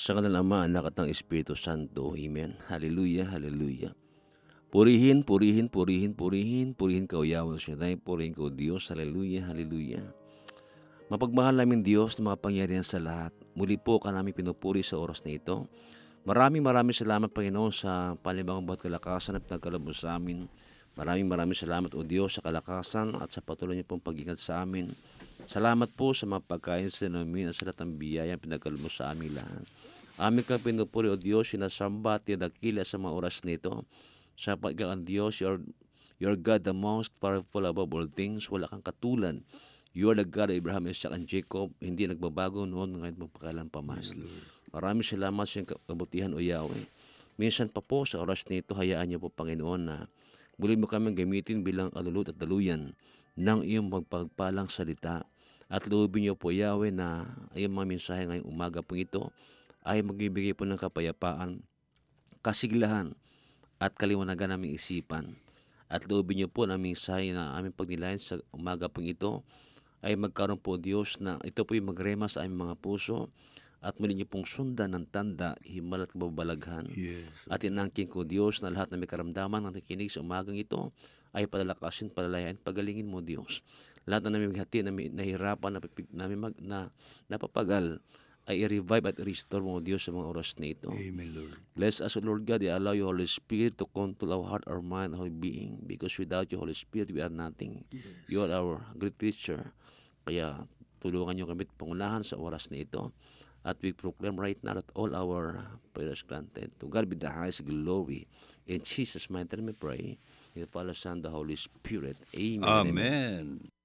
Sa kanal Ama, Anak at ng Espiritu Santo. Amen. Hallelujah, hallelujah. Purihin, purihin, purihin, purihin, purihin ka Yahweh Shaddai, purihin ka Diyos. Hallelujah, hallelujah. Mapagmahal namin Diyos na makapangyarihan sa lahat. Muli po ka namin pinupuri sa oras na ito. Maraming maraming salamat Panginoon sa palibangang bawat kalakasan na pinagkalab mo sa amin. Maraming maraming salamat o Diyos sa kalakasan at sa patuloy niyo pong pag sa amin. Salamat po sa mga pagkain sa namin at sa lahat ng biyaya pinagkalab mo sa amin lahat. Amin kang pinupuri o Diyos, sinasamba at tinakila sa mga oras nito. Sa pagkaan Diyos, your, your God the most powerful above all things. Wala kang katulan. You are the God of Abraham, Isaac, and Jacob. Hindi nagbabago noon ngayon magpakalan pa man. Yes, Maraming salamat sa iyong kabutihan o Yahweh. Minsan pa po sa oras nito, hayaan niyo po Panginoon na muli mo kami gamitin bilang alulut at daluyan ng iyong magpagpalang salita. At loobin niyo po Yahweh na ayong mga mensahe ngayong umaga po ito ay magbibigay po ng kapayapaan, kasiglahan at kaliwanagan naming isipan. At loobin niyo po na mensahe na aming pagnilayan sa umaga po ito ay magkaroon po Diyos na ito po yung magrema sa aming mga puso at muli niyo pong sundan ng tanda, himal at babalaghan. Yes. At inangkin ko Diyos na lahat na may karamdaman ng nakikinig sa umagang ito ay padalakasin, palalayan, pagalingin mo Diyos. Lahat na namin hati na nahihirapan, na, na, na, na napapagal, ay i-revive at restore mo Diyos sa mga oras na ito. Amen, Lord. Bless us, O Lord God, I allow your Holy Spirit to control our heart, our mind, our being. Because without your Holy Spirit, we are nothing. Yes. You are our great teacher. Kaya tulungan niyo kami pangunahan sa oras na ito. At we proclaim right now that all our prayers granted. To God be the highest glory. In Jesus' mighty name we pray. In the Father, Son, the Holy Spirit. Amen. Amen. Amen.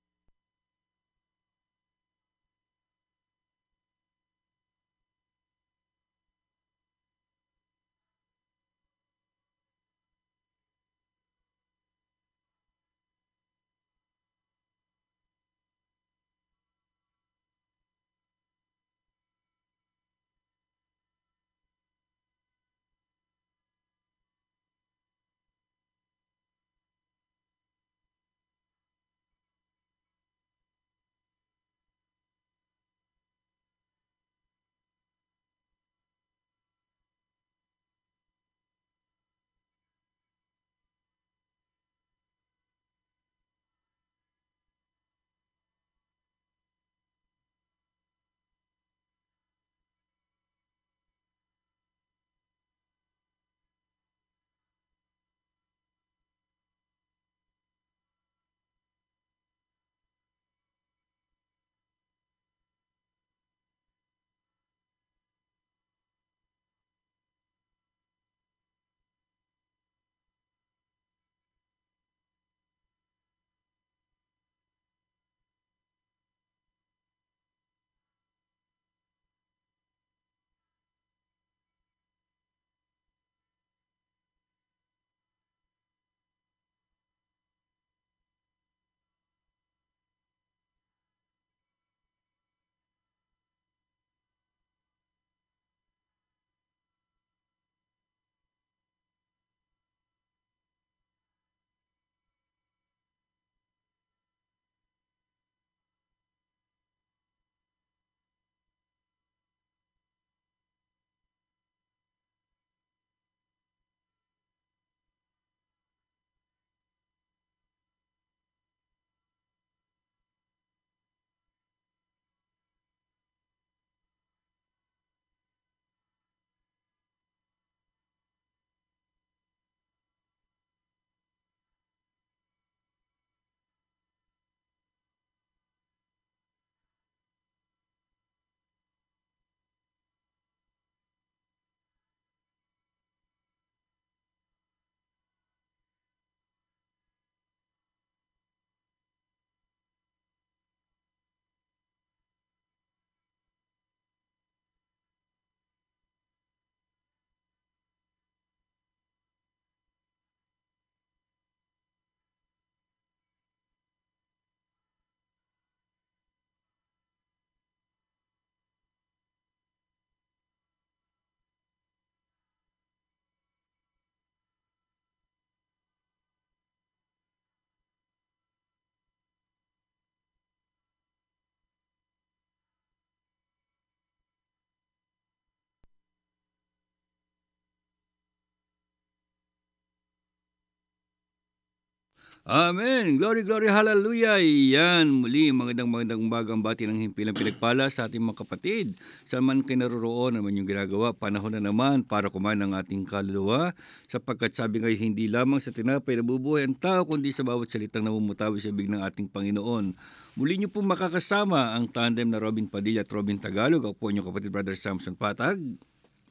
Glory, glory, hallelujah. Yan, muli, magandang magandang umagang bati ng himpilang pinagpala sa ating mga kapatid. Saan man kayo naroroon naman yung ginagawa, panahon na naman para kumain ng ating kaluluwa. Sapagkat sabi nga, hindi lamang sa tinapay nabubuhay ang tao, kundi sa bawat salitang namumutawi sa big ng ating Panginoon. Muli niyo po makakasama ang tandem na Robin Padilla at Robin Tagalog. Ako po inyong kapatid, Brother Samson Patag.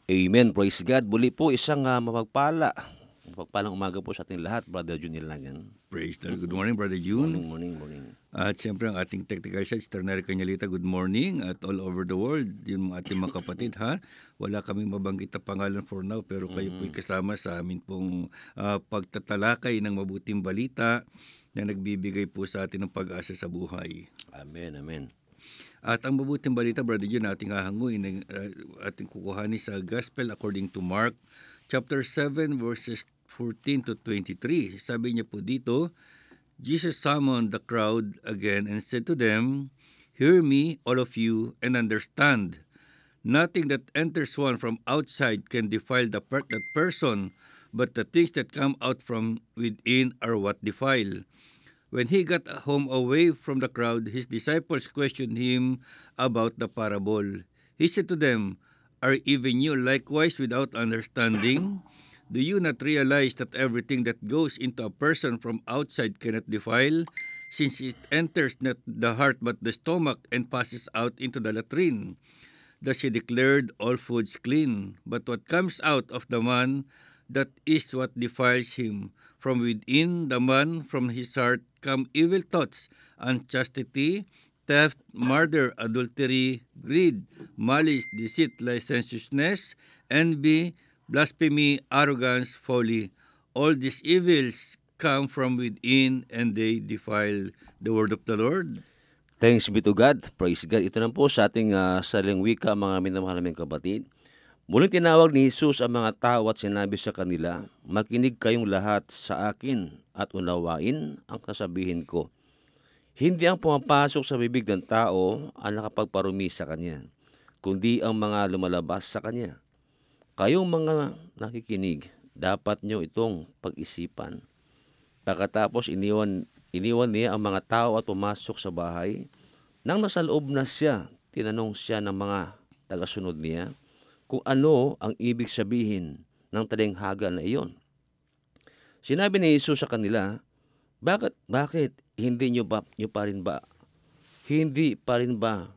Amen. Praise God. Muli po isang uh, mapagpala Pagpalang umaga po sa ating lahat, Brother Jun Langan. Praise the Good morning, Brother Jun. Morning, morning, morning. At siyempre ang ating technical side, Ternary Kanyalita, good morning. At all over the world, yung ating mga kapatid, ha? Wala kaming mabanggit na pangalan for now, pero kayo mm-hmm. po'y kasama sa amin pong uh, pagtatalakay ng mabuting balita na nagbibigay po sa atin ng pag-asa sa buhay. Amen, amen. At ang mabuting balita, Brother Jun, ating hahanguin, uh, ating kukuhanin sa Gospel according to Mark, chapter 7, verses 14 to 23. Sabi niya po dito, Jesus summoned the crowd again and said to them, Hear me, all of you, and understand. Nothing that enters one from outside can defile the per- that person, but the things that come out from within are what defile. When he got home away from the crowd, his disciples questioned him about the parable. He said to them, Are even you likewise without understanding? Do you not realize that everything that goes into a person from outside cannot defile, since it enters not the heart but the stomach and passes out into the latrine? Thus he declared all foods clean, but what comes out of the man, that is what defiles him. From within the man, from his heart, come evil thoughts, unchastity, theft, murder, adultery, greed, malice, deceit, licentiousness, envy, blasphemy, arrogance, folly. All these evils come from within and they defile the word of the Lord. Thanks be to God. Praise God. Ito na po sa ating uh, saling wika, mga minamahal naming kapatid. Muling tinawag ni Jesus ang mga tao at sinabi sa kanila, Makinig kayong lahat sa akin at unawain ang kasabihin ko. Hindi ang pumapasok sa bibig ng tao ang nakapagparumi sa kanya, kundi ang mga lumalabas sa kanya. Kayong mga nakikinig, dapat nyo itong pag-isipan. Pagkatapos iniwan, iniwan niya ang mga tao at pumasok sa bahay. Nang nasa loob na siya, tinanong siya ng mga tagasunod niya kung ano ang ibig sabihin ng talinghaga na iyon. Sinabi ni Jesus sa kanila, bakit, bakit hindi nyo, ba, nyo pa rin ba, hindi pa rin ba,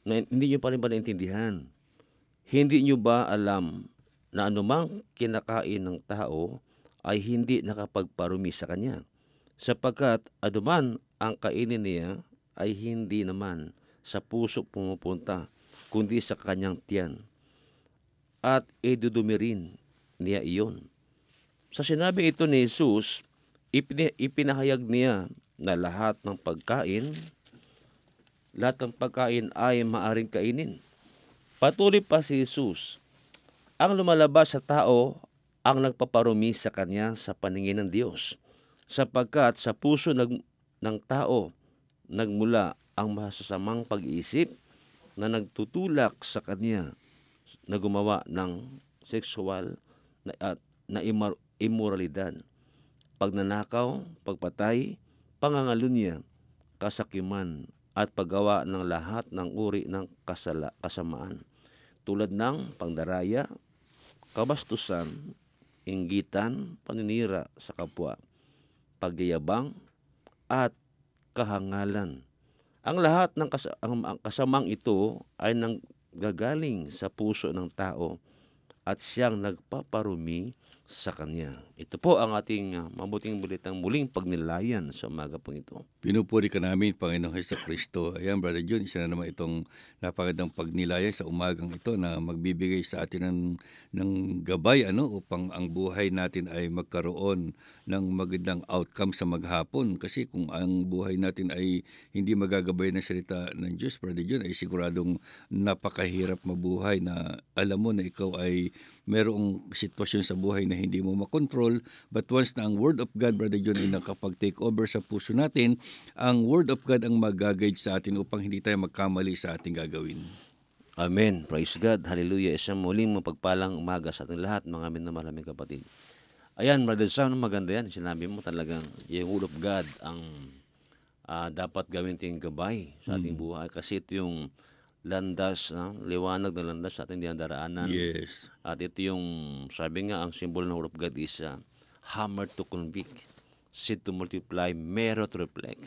na, hindi nyo pa rin ba naintindihan hindi nyo ba alam na anumang kinakain ng tao ay hindi nakapagparumi sa kanya? Sapagkat anuman ang kainin niya ay hindi naman sa puso pumupunta, kundi sa kanyang tiyan. At idudumi rin niya iyon. Sa sinabi ito ni Jesus, ipinahayag niya na lahat ng pagkain, lahat ng pagkain ay maaring kainin Patuloy pa si Jesus. Ang lumalabas sa tao ang nagpaparumi sa kanya sa paningin ng Diyos. Sapagkat sa puso ng, ng tao nagmula ang masasamang pag-iisip na nagtutulak sa kanya na gumawa ng sexual na, at na imor- immoralidad, pagnanakaw, pagpatay, pangangalunya, kasakiman, at paggawa ng lahat ng uri ng kasala, kasamaan tulad ng pangdaraya, kabastusan, inggitan, paninira sa kapwa, pagyayabang, at kahangalan. Ang lahat ng kas- ang, ang kasamang ito ay nanggagaling sa puso ng tao at siyang nagpaparumi sa Kanya. Ito po ang ating uh, mabuting balitang muling pagnilayan sa umaga po ito. Pinupuri ka namin, Panginoong Heso Kristo. Ayan, Brother John, isa na naman itong napagandang pagnilayan sa umagang ito na magbibigay sa atin ng, ng gabay ano, upang ang buhay natin ay magkaroon ng magandang outcome sa maghapon. Kasi kung ang buhay natin ay hindi magagabay ng salita ng Diyos, Brother John, ay siguradong napakahirap mabuhay na alam mo na ikaw ay merong sitwasyon sa buhay na hindi mo makontrol. But once na ang Word of God, Brother John, ay nakapag-take over sa puso natin, ang Word of God ang mag-guide sa atin upang hindi tayo magkamali sa ating gagawin. Amen. Praise God. Hallelujah. Isang muling mapagpalang umaga sa ating lahat, mga minamalaming kapatid. Ayan, Brother Sam, maganda yan. Sinabi mo talagang yung Word of God ang ah, dapat gawin ting gabay sa ating buhay. Kasi ito yung landas, no? liwanag na landas sa ating dinadaanan. Yes. At ito yung, sabi nga, ang symbol ng Word of God is ah, hammer to convict, seed to multiply, mirror to reflect.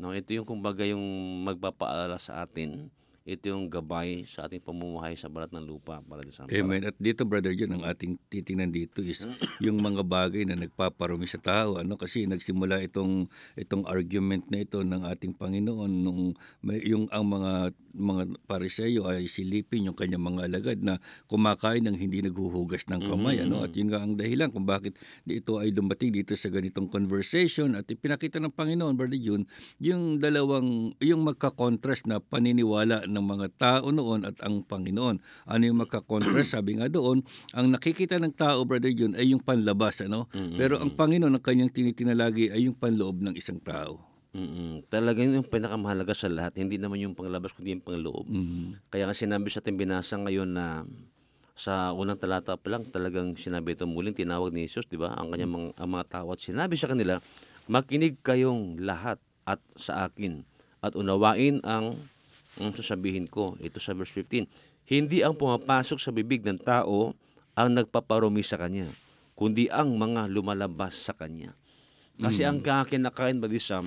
No, ito yung kumbaga yung magpapaalala sa atin. Ito yung gabay sa ating pamumuhay sa balat ng lupa para sa Amen. At dito, brother John, ang ating titingnan dito is yung mga bagay na nagpaparumi sa tao. Ano? Kasi nagsimula itong, itong argument na ito ng ating Panginoon nung may, yung ang mga mga pariseyo ay silipin yung kanyang mga alagad na kumakain ng hindi naghuhugas ng kamay. Ano? At yun nga ang dahilan kung bakit ito ay dumating dito sa ganitong conversation at ipinakita ng Panginoon, Brother Jun, yung dalawang, yung magka-contrast na paniniwala ng mga tao noon at ang Panginoon. Ano yung magka-contrast? Sabi nga doon, ang nakikita ng tao, Brother Jun, ay yung panlabas. Ano? Pero ang Panginoon, ang kanyang tinitinalagi ay yung panloob ng isang tao. Mm-mm. Talagang yung pinakamahalaga sa lahat, hindi naman yung panglabas kundi yung pangloob. Kaya nga sinabi sa ating binasa ngayon na sa unang talata pa lang talagang sinabi ito muling tinawag ni Jesus, di ba? Ang kanyang mga, ang mga tao at sinabi sa kanila, makinig kayong lahat at sa akin at unawain ang, ang sasabihin ko. Ito sa verse 15. Hindi ang pumapasok sa bibig ng tao ang nagpaparumi sa kanya, kundi ang mga lumalabas sa kanya. Kasi ang ka- kinakain badisam,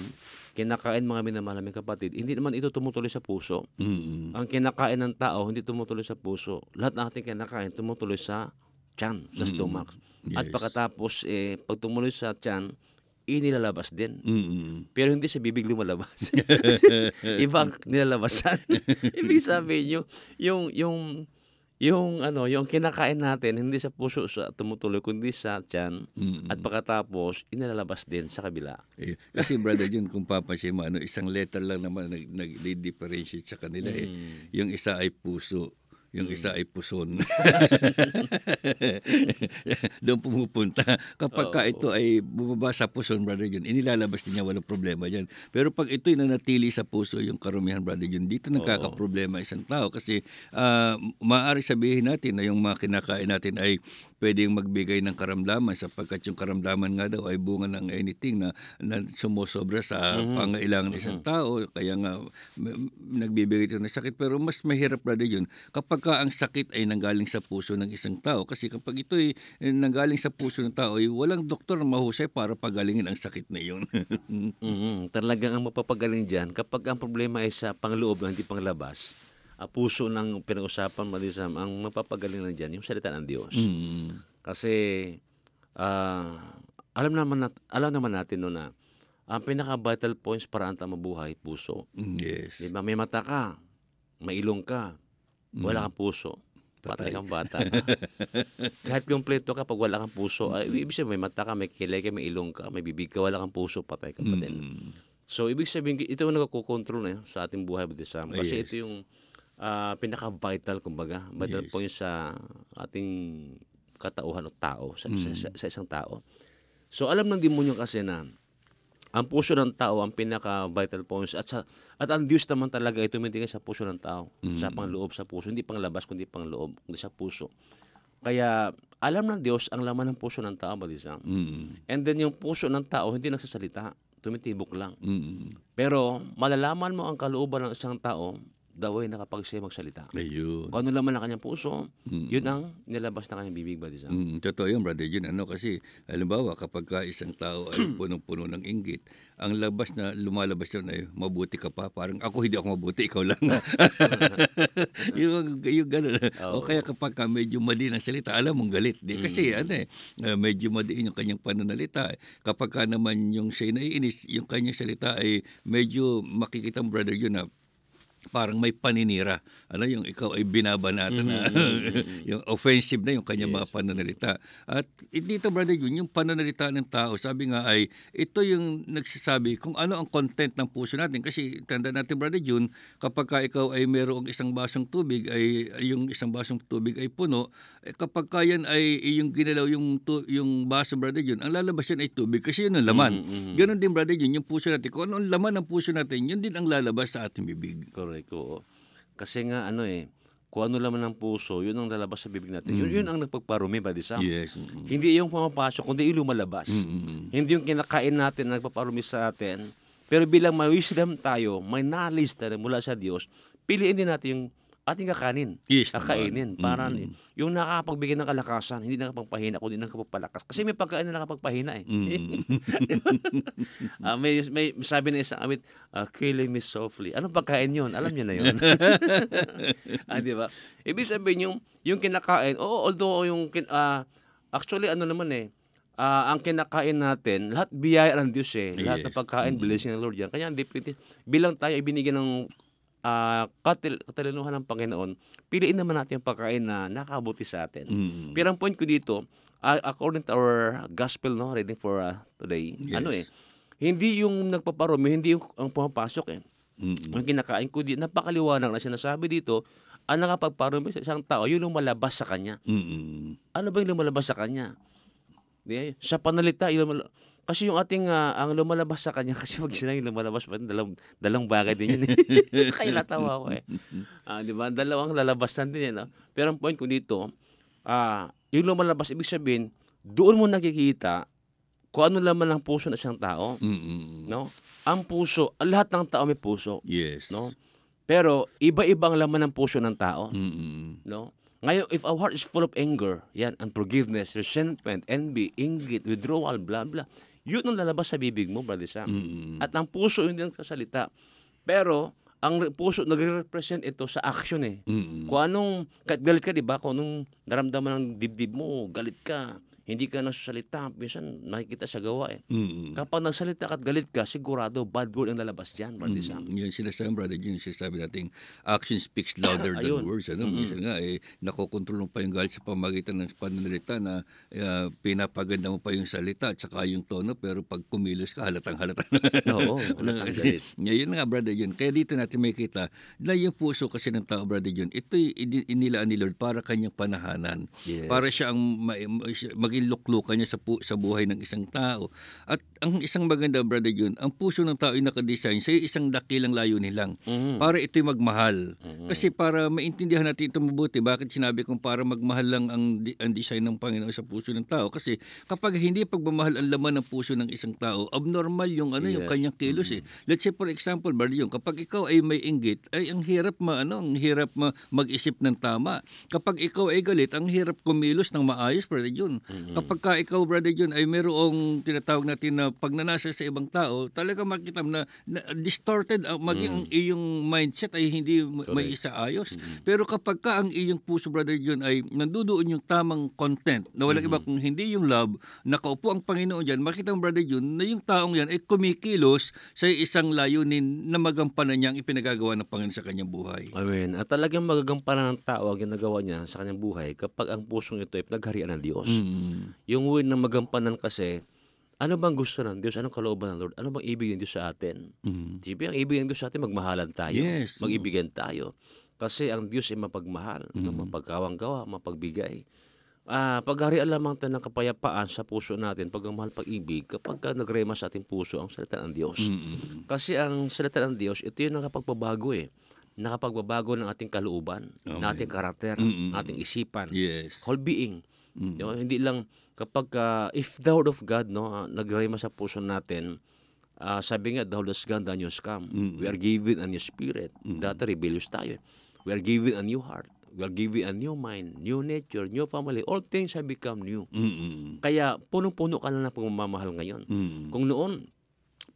kinakain mga minamahal naming kapatid, hindi naman ito tumutuloy sa puso. Mm-mm. Ang kinakain ng tao, hindi tumutuloy sa puso. Lahat ng ating kinakain, tumutuloy sa tiyan, sa stomach. At Yes. pagkatapos, eh, pag tumuloy sa tiyan, inilalabas din. Mm-mm. Pero hindi sa bibig lumalabas. Iba ang nilalabasan. Ibig sabihin yung, yung, yung, yung, ano, yung kinakain natin, hindi sa puso sa tumutuloy, kundi sa tiyan. Mm-mm. At pagkatapos, inilalabas din sa kabila. Eh, kasi brother Jun, kung papansin mo, ano, isang letter lang naman nag, nag-differentiate sa kanila eh. Yung isa ay puso, yung isa ay puson. Doon pumupunta. Kapag ka ito ay bumaba sa puson, brother Jun, inilalabas din niya, walang problema dyan. Pero pag ito'y nanatili sa puso, yung karumihan, brother Jun, dito nagkakaproblema isang tao. Kasi ah, maaari sabihin natin na yung mga kinakain natin ay pwedeng magbigay ng karamdaman sapagkat yung karamdaman nga daw ay bunga ng anything na, na sumusobra sa pangailangan ng isang tao. Kaya nga nagbibigay ito ng sakit. Pero mas mahirap brother yun kapag ka ang sakit ay nanggaling sa puso ng isang tao. Kasi kapag ito ay eh, nanggaling sa puso ng tao, ay walang doktor na mahusay para pagalingin ang sakit na yun. Mhm. Talagang ang mapapagaling dyan, kapag ang problema ay sa pangloob, hindi panglabas, ang puso ng pinag-usapan, Madisam, ang mapapagaling lang dyan, yung salita ng Diyos. Mm. Kasi, ah, alam naman nat- alam naman natin no na ang pinaka-vital points para ang mabuhay, puso. Yes. Di ba? May mata ka, may ilong ka, wala kang puso. Patay kang bata. Kahit kumpleto ka, pag wala kang puso, ay, ibig sabihin, may mata ka, may kilay ka, may ilong ka, may bibig ka, wala kang puso, patay ka pa din. Mm. So, ibig sabihin, ito yung nagkukontrol na sa ating buhay, Budisam. Kasi Yes. ito yung ah, pinaka-vital, kumbaga, vital Yes. point sa ating katauhan o tao, sa, sa, sa- sa isang tao. So, alam ng demonyo kasi na ang puso ng tao ang pinaka-vital points at sa at ang Diyos naman talaga ay tumitingin sa puso ng tao, sa pangloob sa puso, hindi panglabas kundi pangloob, kundi sa puso. Kaya alam ng Diyos ang laman ng puso ng tao, Budisam. Mm. And then yung puso ng tao hindi nagsasalita, tumitibok lang. Mm. Pero malalaman mo ang kalooban ng isang tao the way na kapag siya magsalita. Ayun. Kung ano laman ang kanyang puso, yun ang nilabas ng kanyang bibig ba, Disa? Mm, totoo yun, brother Jun. Ano, kasi, halimbawa, kapag ka isang tao ay punong-puno ng inggit, ang labas na lumalabas yun ay mabuti ka pa. Parang ako hindi ako mabuti, ikaw lang. yung, yung gano'n. O kaya kapag ka medyo mali ng salita, alam mong galit. Di, kasi ano eh, uh, medyo madiin yung kanyang pananalita. Kapag ka naman yung siya naiinis, yung kanyang salita ay medyo makikita mo, brother Jun, na parang may paninira. Ano yung ikaw ay binabanata na yung offensive na yung kanyang mga pananalita. At dito brother yun, yung pananalita ng tao, sabi nga ay ito yung nagsasabi kung ano ang content ng puso natin. Kasi tanda natin brother Jun, kapag ka ikaw ay mayroong isang basong tubig, ay yung isang basong tubig ay puno, eh, kapag ka yan ay yung ginalaw yung, tu, yung baso brother Jun, ang lalabas yan ay tubig kasi yun ang laman. Ganon din brother Jun, yung puso natin. Kung ano ang laman ng puso natin, yun din ang lalabas sa ating bibig. Correct, oo. Kasi nga, ano eh, kung ano laman ng puso, yun ang lalabas sa bibig natin. Yun, yun ang nagpagparumi, Brother Sam. Yes. Mm. Hindi yung pumapasok, kundi yung lumalabas. Mm. Hindi yung kinakain natin na nagpaparumi sa atin. Pero bilang may wisdom tayo, may knowledge tayo mula sa Diyos, piliin din natin yung ating kakanin. Yes, Kakainin. naman. Para Mm. yung nakakapagbigay ng kalakasan, hindi nakapagpahina, kundi nakapagpalakas. Kasi may pagkain na nakapagpahina eh. Mm. Ah, may, may sabi na isang amit, ah, killing me softly. Anong pagkain yun? Alam niyo na yun. ah, di ba? Ibig sabihin yung, yung kinakain, oo, although yung, ah, actually ano naman eh, ah, ang kinakain natin, lahat biyaya ng Diyos eh. Lahat ng Yes. pagkain, blessing ng Lord yan. Kaya hindi bilang tayo ibinigyan ng ah, katil, katalinuhan ng Panginoon, piliin naman natin yung pagkain na nakabuti sa atin. Mm. Pero ang point ko dito, ah, according to our gospel no reading for ah, today, Yes. ano eh, hindi yung nagpaparumi, hindi yung ang pumapasok eh. Mm. Ang kinakain ko di napakaliwanag na sinasabi dito, ang nakapagparumi sa isang tao, yung lumalabas sa kanya. Mm. Ano ba yung lumalabas sa kanya? Di, sa panalita, yung lumala- kasi yung ating ah, ang lumalabas sa kanya kasi pag sinabi lumalabas pa dalawang dalawang bagay din yun eh. Kaya natawa ko eh. Ah, di ba? Dalawang lalabasan din yan. No? Pero ang point ko dito, ah, yung lumalabas ibig sabihin, doon mo nakikita kung ano laman ng puso ng isang tao, Mm. no? Ang puso, lahat ng tao may puso, Yes. no? Pero iba-ibang laman ng puso ng tao, Mm. no? Ngayon, if our heart is full of anger, yan, unforgiveness, resentment, envy, inggit, withdrawal, blah, blah, yun ang lalabas sa bibig mo, Brother Sam. Mm. At ang puso hindi nagsasalita. Pero, ang puso nagre-represent ito sa action eh. Mm. Kung anong, kahit galit ka, di ba? Kung anong naramdaman ng dibdib mo, galit ka, hindi ka nagsasalita, minsan nakikita sa gawa eh. Mm. Kapag nagsalita ka at galit ka, sigurado bad word ang lalabas dyan, Brother Sam. Mm, Yan sinasabi, brother, yun sinasabi nating action speaks louder than words. Ano? Minsan nga, eh, nakokontrol mo pa yung galit sa pamagitan ng pananalita na eh, pinapaganda mo pa yung salita at saka yung tono, pero pag kumilos ka, halatang halata. Oo, Ano, halatang galit. ngayon nga, brother, yun. Kaya dito natin may kita na yung puso kasi ng tao, brother, ito'y ini- inilaan ni Lord para kanyang panahanan. Yes. Para siya ang ma- maging luklukan niya sa, pu- sa buhay ng isang tao. At ang isang maganda, brother, yun, ang puso ng tao ay nakadesign sa isang dakilang layunin lang. Mhm. Para ito'y magmahal. Kasi para maintindihan natin ito mabuti, bakit sinabi kong para magmahal lang ang, di- ang design ng Panginoon sa puso ng tao? Kasi kapag hindi pagmamahal ang laman ng puso ng isang tao, abnormal yung ano yung Yes. kanyang kilos eh. Let's say for example, brother, yung kapag ikaw ay may inggit, ay ang hirap ma ano, ang hirap ma, mag-isip ng tama. Kapag ikaw ay galit, ang hirap kumilos ng maayos, brother Jun. Kapag ka ikaw, brother Jun, ay mayroong tinatawag natin na pag nanasa sa ibang tao, talaga makita mo na, na distorted ang maging ang iyong mindset ay hindi m- may isa ayos. Pero kapag ka ang iyong puso, brother Jun, ay nandudoon yung tamang content, na walang iba kung hindi yung love, nakaupo ang Panginoon dyan, makita mo, brother Jun, na yung taong yan ay kumikilos sa isang layunin na magampanan niya ang ipinagagawa ng Panginoon sa kanyang buhay. Amen. At talagang magagampanan ng tao ang ginagawa niya sa kanyang buhay kapag ang pusong ito ay pinagharian ng Diyos. Mm. Yung word na magampanan kasi, ano bang gusto ng Diyos? Anong kalooban ng Lord? Ano bang ibig ng Diyos sa atin? Mm. Siyempre, ang ibig ng Diyos sa atin, magmahalan tayo. Yes. Mag-ibigan tayo. Kasi ang Diyos ay mapagmahal, no? mapagkawang-gawa, mapagbigay. Ah, pagharian lamang tayo ng kapayapaan sa puso natin, pagmamahal, pag-ibig, kapag ka nagrema sa ating puso ang salita ng Diyos. Mm. Kasi ang salita ng Diyos, ito yung nakapagbabago eh. Nakapagbabago ng ating kalooban, ng ating karakter, Mm-mm. ating isipan, Yes. whole being. Mm. No, hindi lang kapag ah, if the word of God no uh, nagrema sa puso natin, ah, sabi nga the Holy God the news come. Mm. We are given a new spirit. Dati rebellious tayo. We are given a new heart. We are given a new mind, new nature, new family. All things have become new. Mm. Kaya punong-puno ka na ng pagmamahal ngayon. Mm. Kung noon,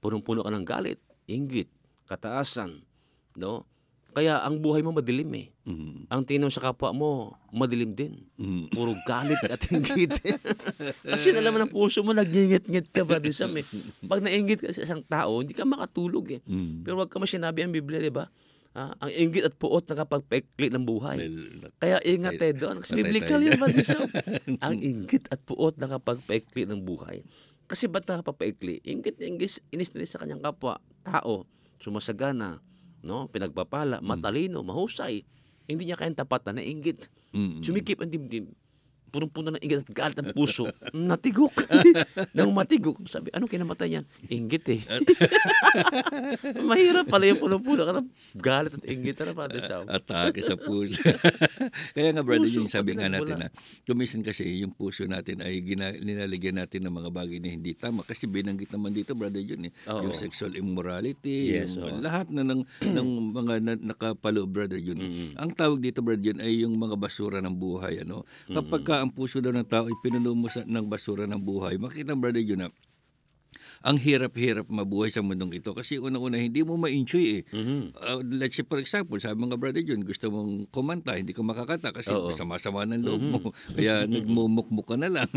punong-puno ka ng galit, inggit, kataasan, no? Kaya ang buhay mo madilim eh. Mm. Ang tinaw sa kapwa mo, madilim din. Mm. Puro galit at inggit. Kasi alam ng puso mo, nagingit-ngit ka ba din sa may. Pag nainggit ka sa isang tao, hindi ka makatulog eh. Mm. Pero wag ka masinabi ang Biblia, di ba? Ah, ang inggit at puot nakapagpekli ng buhay. Kaya ingat tayo doon. Kasi biblical yun ba Bishop? ang inggit at puot nakapagpekli ng buhay. Kasi ba't nakapagpekli? Inggit, inggit, inis na sa kanyang kapwa, tao, sumasagana, no? pinagpapala, matalino, mahusay. Hindi niya kayang tapatan na inggit. Mm. Sumikip ang dibdib. Punong-puno ng inggit at galit ang puso, natigok. Nang matigok, sabi, ano kinamatay niyan? Inggit eh. Mahirap pala yung punong-puno ka ng galit at inggit. Ano pa, Sam? Atake sa puso. Kaya nga, brother, Puso, yung sabi nga natin na, kumisan kasi yung puso natin ay gina, nilalagyan natin ng mga bagay na hindi tama. Kasi binanggit naman dito, brother, yun eh. Oo. Yung sexual immorality, Yes, yung oo. lahat na ng, ng mga na, nakapalo, brother, yun. Mm-mm. Ang tawag dito, brother, yun ay yung mga basura ng buhay. Ano? Kapag ka ang puso daw ng tao ay pinuno ng basura ng buhay, makita, brother, na ang hirap-hirap mabuhay sa mundong ito kasi unang-una hindi mo ma-enjoy eh. Mhm. Uh, let's say for example, sabi mga brother John, gusto mong kumanta, hindi ka makakanta kasi Oo. sama-sama ng loob mo. Kaya nagmumukmuk ka na lang.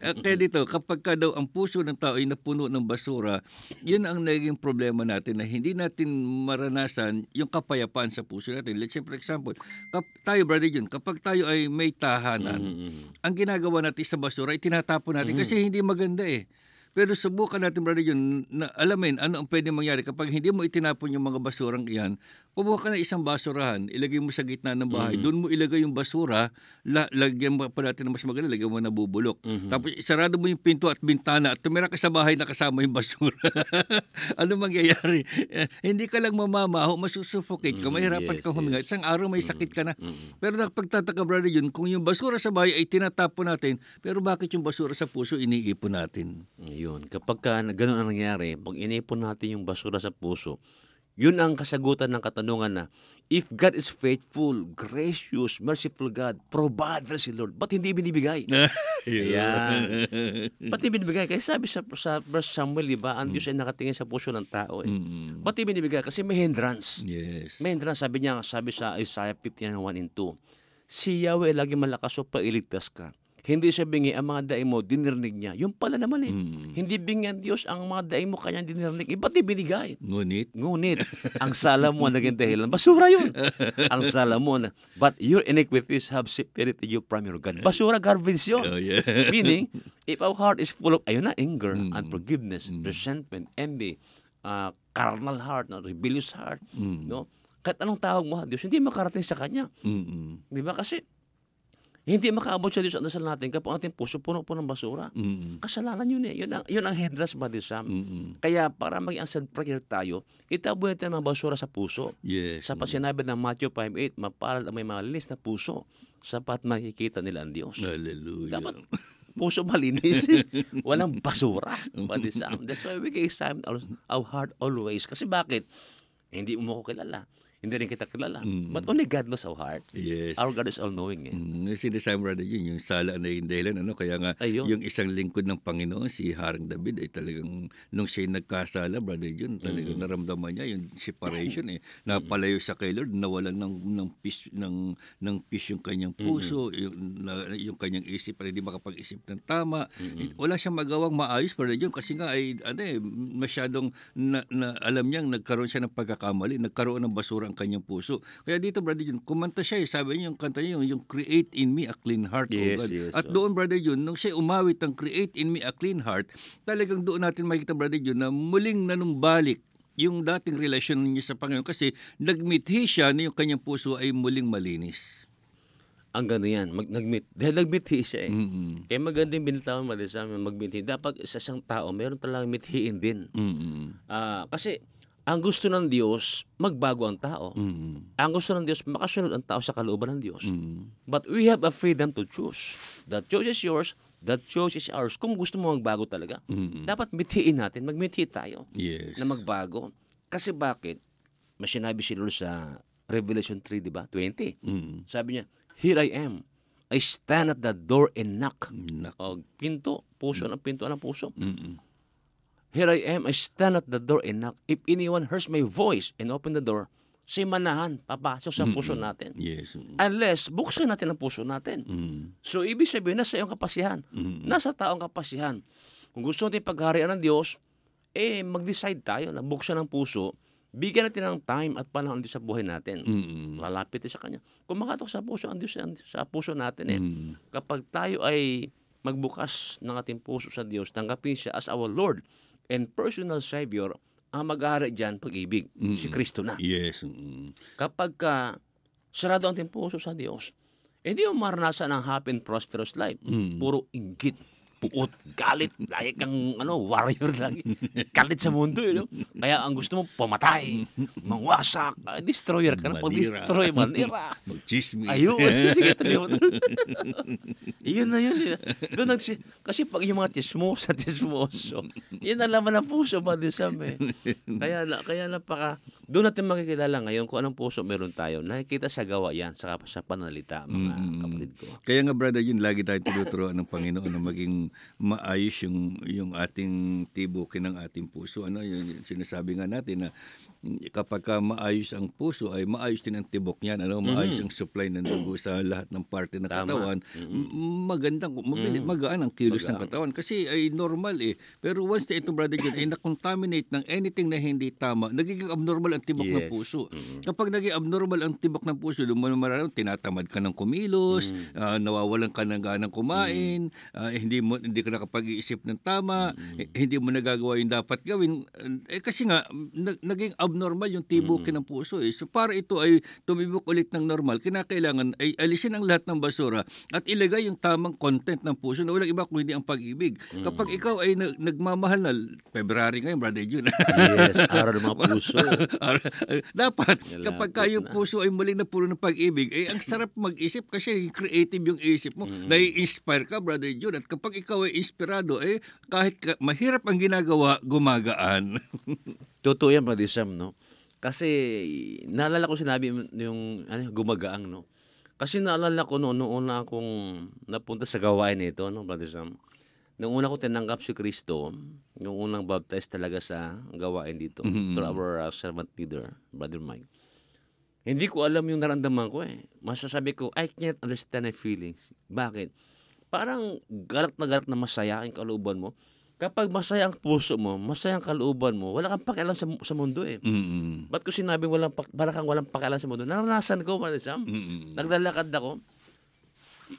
Eh, Kaya dito, kapag ka daw ang puso ng tao ay napuno ng basura, yun ang naging problema natin na hindi natin maranasan yung kapayapaan sa puso natin. Let's say for example, kap- tayo brother John, kapag tayo ay may tahanan, Mhm. ang ginagawa natin sa basura ay tinatapon natin kasi hindi maganda eh. Pero subukan natin, brother, yun, na alamin ano ang pwede mangyari kapag hindi mo itinapon yung mga basurang iyan, kumuha ka ng isang basurahan, ilagay mo sa gitna ng bahay, doon mo ilagay yung basura, la, lagyan mo pa natin ng mas maganda, lagyan mo na bubulok. Tapos isarado mo yung pinto at bintana at tumira ka sa bahay na kasama yung basura. ano mangyayari? Eh, hindi ka lang mamamaho, masusuffocate ka, Mhm, mahirapan yes, ka huminga. yes. Isang araw may sakit ka na. Mhm. Pero nakapagtataka, brother, yun, kung yung basura sa bahay ay tinatapon natin, pero bakit yung basura sa puso iniipon natin? Yun. Kapag ka, ganun ang nangyari, pag inipon natin yung basura sa puso, yun ang kasagutan ng katanungan na, if God is faithful, gracious, merciful God, provider si Lord, ba't hindi binibigay? Ayan. ba't hindi binibigay? Kaya sabi sa, sa verse Samuel, di ba, ang Diyos ay nakatingin sa puso ng tao. Eh. Mm. Ba't hindi binibigay? Kasi may hindrance. Yes. May hindrance, sabi niya, sabi sa Isaiah 59, 1 and 2, si Yahweh ay lagi malakas o pailigtas ka. Hindi siya bingi ang mga daing mo, dinirnig niya. Yung pala naman eh. Mm. Hindi bingi ang Diyos ang mga daing mo kanyang dinirnig. Iba't ibinigay. Ngunit, Ngunit, ang sala mo naging dahilan. Basura yun. ang sala mo na, but your iniquities have separated you from your God. Basura, garbage yun. oh yeah. Meaning, if our heart is full of, ayun na, anger, Mm. unforgiveness, resentment, envy, uh, carnal heart, no, rebellious heart, Mm. no? Kahit anong tawag mo, Diyos, hindi makarating sa Kanya. Mm-mm. Di ba? Kasi, hindi makaabot sa Diyos ang dasal natin kapag ang ating puso puno po ng basura. Mm-mm. Kasalanan yun eh. Yun ang, yun ang Brother Sam. Mm-mm. Kaya para maging answered prayer tayo, itaboy natin ang mga basura sa puso. Yes. Sa sinabi ng Matthew 5.8, mapalad ang may malinis na puso sapat makikita nila ang Diyos. Hallelujah. Dapat puso malinis. Walang basura. That's why we can examine our, our heart always. Kasi bakit? Hindi mo ko kilala. Hindi rin kita kilala. Mm. But only God knows our heart. Yes. Our God is all-knowing. Eh. Mm, sinasabi brother yun, yung sala na yung dahilan, ano, kaya nga, Ayun. yung isang lingkod ng Panginoon, si Haring David, ay talagang, nung siya nagkasala, brother yun, talagang naramdaman niya yung separation, eh. Napalayo sa kay Lord, nawalan ng, ng peace, ng, ng peace yung kanyang puso, yung, na, yung kanyang isip, hindi makapag-isip ng tama. Wala siyang magawang maayos, brother yun, kasi nga, ay, ano eh, masyadong, na, na, alam niyang, nagkaroon siya ng pagkakamali, nagkaroon ng basura ang kanyang puso. Kaya dito, brother Jun, kumanta siya, eh, sabi niya, yung kanta niya, yung, yung create in me a clean heart, O Yes, God. yes, At oh. doon, brother Jun, nung siya umawit ng create in me a clean heart, talagang doon natin makikita, brother Jun, na muling nanumbalik yung dating relasyon niya sa Panginoon kasi nagmithi siya na yung kanyang puso ay muling malinis. Ang ganda yan. Mag, nag-meet. Dahil nag-meethi siya eh. Mm-mm. Kaya magandang binitawan mo sa amin mag-meethi. Dapat sa isang tao, meron talagang mithiin din. Mm-mm. Ah, kasi ang gusto ng Diyos, magbago ang tao. Mm-mm. Ang gusto ng Diyos, makasunod ang tao sa kalooban ng Diyos. Mm-mm. But we have a freedom to choose. The choice is yours, the choice is ours. Kung gusto mo magbago talaga, Mm-mm. dapat mithiin natin, magmithi tayo Yes. na magbago. Kasi bakit? Mas sinabi si Lord sa Revelation 3, di ba? 20. Mm-mm. Sabi niya, Here I am. I stand at the door and knock. Nak- O, pinto, puso ng pinto ng puso. Mm-mm. Here I am, I stand at the door and knock. If anyone hears my voice and open the door, si manahan, papasok sa puso natin. Yes. Unless, buksan natin ang puso natin. Mm. So, ibig sabihin, nasa iyong kapasihan. Mm. Nasa taong kapasihan. Kung gusto natin pagharian ng Diyos, eh, mag-decide tayo na buksan ang puso, bigyan natin ng time at panahon din sa buhay natin. Mm-mm. Lalapit din sa Kanya. Kung makatok sa puso, ang Diyos sa puso natin eh. Mm. Kapag tayo ay magbukas ng ating puso sa Diyos, tanggapin siya as our Lord and personal Savior, ang mag-ahari dyan, pag-ibig, si Kristo na. Yes. Mm. Kapag ka sarado ang ating puso sa Diyos, hindi mo maranasan ang happy and prosperous life. Mm. Puro inggit, puot, galit, lagi kang ano, warrior lagi. Galit sa mundo, eh, no? Kaya ang gusto mo, pumatay, mangwasak, ah, destroyer ka na. Pag Manira. destroy, manira. Mag-chismis. Ayun, sige, tuloy yun na yun. eh. Doon nagsi- kasi pag yung mga tismosa, tismoso, yun ang laman ng puso, Badisam eh. Kaya, na- kaya napaka, doon natin makikilala ngayon kung anong puso meron tayo. Nakikita sa gawa yan, sa, sa panalita, mga Mm. kapatid ko. Kaya nga brother, yun lagi tayo tinuturoan ng Panginoon na maging maayos yung yung ating tibukin ng ating puso. Ano, yun, yun, sinasabi nga natin na kapag ka maayos ang puso ay maayos din ang tibok niyan. Ano, maayos ang supply ng dugo sa lahat ng parte ng Tama. katawan. M- Magandang mabili, magaan ang kilos ng katawan kasi ay normal eh. Pero once na ito brother yun ay na-contaminate ng anything na hindi tama, nagiging abnormal ang tibok ng Yes. puso. Kapag naging abnormal ang tibok ng puso, naman tinatamad ka ng kumilos, ah, nawawalan ka ng ganang kumain, ah, hindi mo hindi ka nakapag-iisip ng tama, eh, hindi mo nagagawa yung dapat gawin. Eh kasi nga nag- naging abnormal yung tibukin ng puso eh. So para ito ay tumibok ulit ng normal, kinakailangan ay alisin ang lahat ng basura at ilagay yung tamang content ng puso na walang iba kung hindi ang pag-ibig. Kapag ikaw ay nag- nagmamahal na February ngayon, brother Jun. Yes, araw ng mga puso. Dapat Malapit kapag ka yung na. puso ay muling na puno ng pag-ibig, eh ang sarap mag-isip kasi creative yung isip mo. Mm. Nai-inspire ka, brother Jun. At kapag ikaw ay inspirado, eh kahit ka, mahirap ang ginagawa, gumagaan. Totoo yan, Brother Sam, no? Kasi, naalala ko sinabi yung ano, gumagaang, no? Kasi naalala ko noon, noong una akong napunta sa gawain nito, no, Brother Sam? Noong una ko tinanggap si Kristo, yung unang baptize talaga sa gawain dito, Mhm. through our uh, servant leader, Brother Mike. Hindi ko alam yung naramdaman ko eh. Masasabi ko, I can't understand my feelings. Bakit? Parang galak na galak na masaya ang kalooban mo. Kapag masaya ang puso mo, masaya ang kalooban mo, wala kang pakialam sa, sa mundo eh. Mm-mm. Ba't ko sinabing walang, para kang walang pakialam sa mundo? Naranasan ko, Brother Sam. Mm-mm. Naglalakad ako.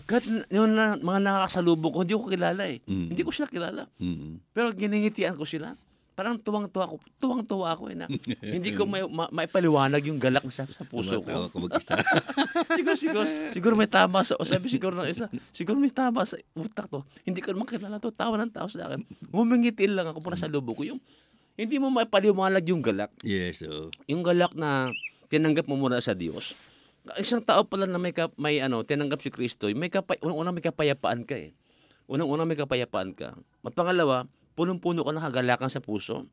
Kahit yung na, mga nakakasalubong ko, hindi ko kilala eh. Mm. Hindi ko sila kilala. Mm-mm. Pero giningitian ko sila. Parang tuwang-tuwa ako. Tuwang-tuwa ako eh na. hindi ko may, ma, maipaliwanag yung galak sa, sa puso ko. Tumatawa ka mag-isa. siguro, siguro, siguro may tama sa, o sabi siguro ng isa, siguro may tama sa utak to. Hindi ko naman kilala to, tawa ng tao sa akin. Humingitil lang ako para sa lubo ko. Yung, hindi mo maipaliwanag yung galak. yes, oh. Yung galak na tinanggap mo muna sa Diyos. Isang tao pala na may, kap, may ano, tinanggap si Kristo, may kapay, unang-unang may kapayapaan ka eh. Unang-unang may kapayapaan ka. At pangalawa, punong-puno ka ng kagalakan sa puso.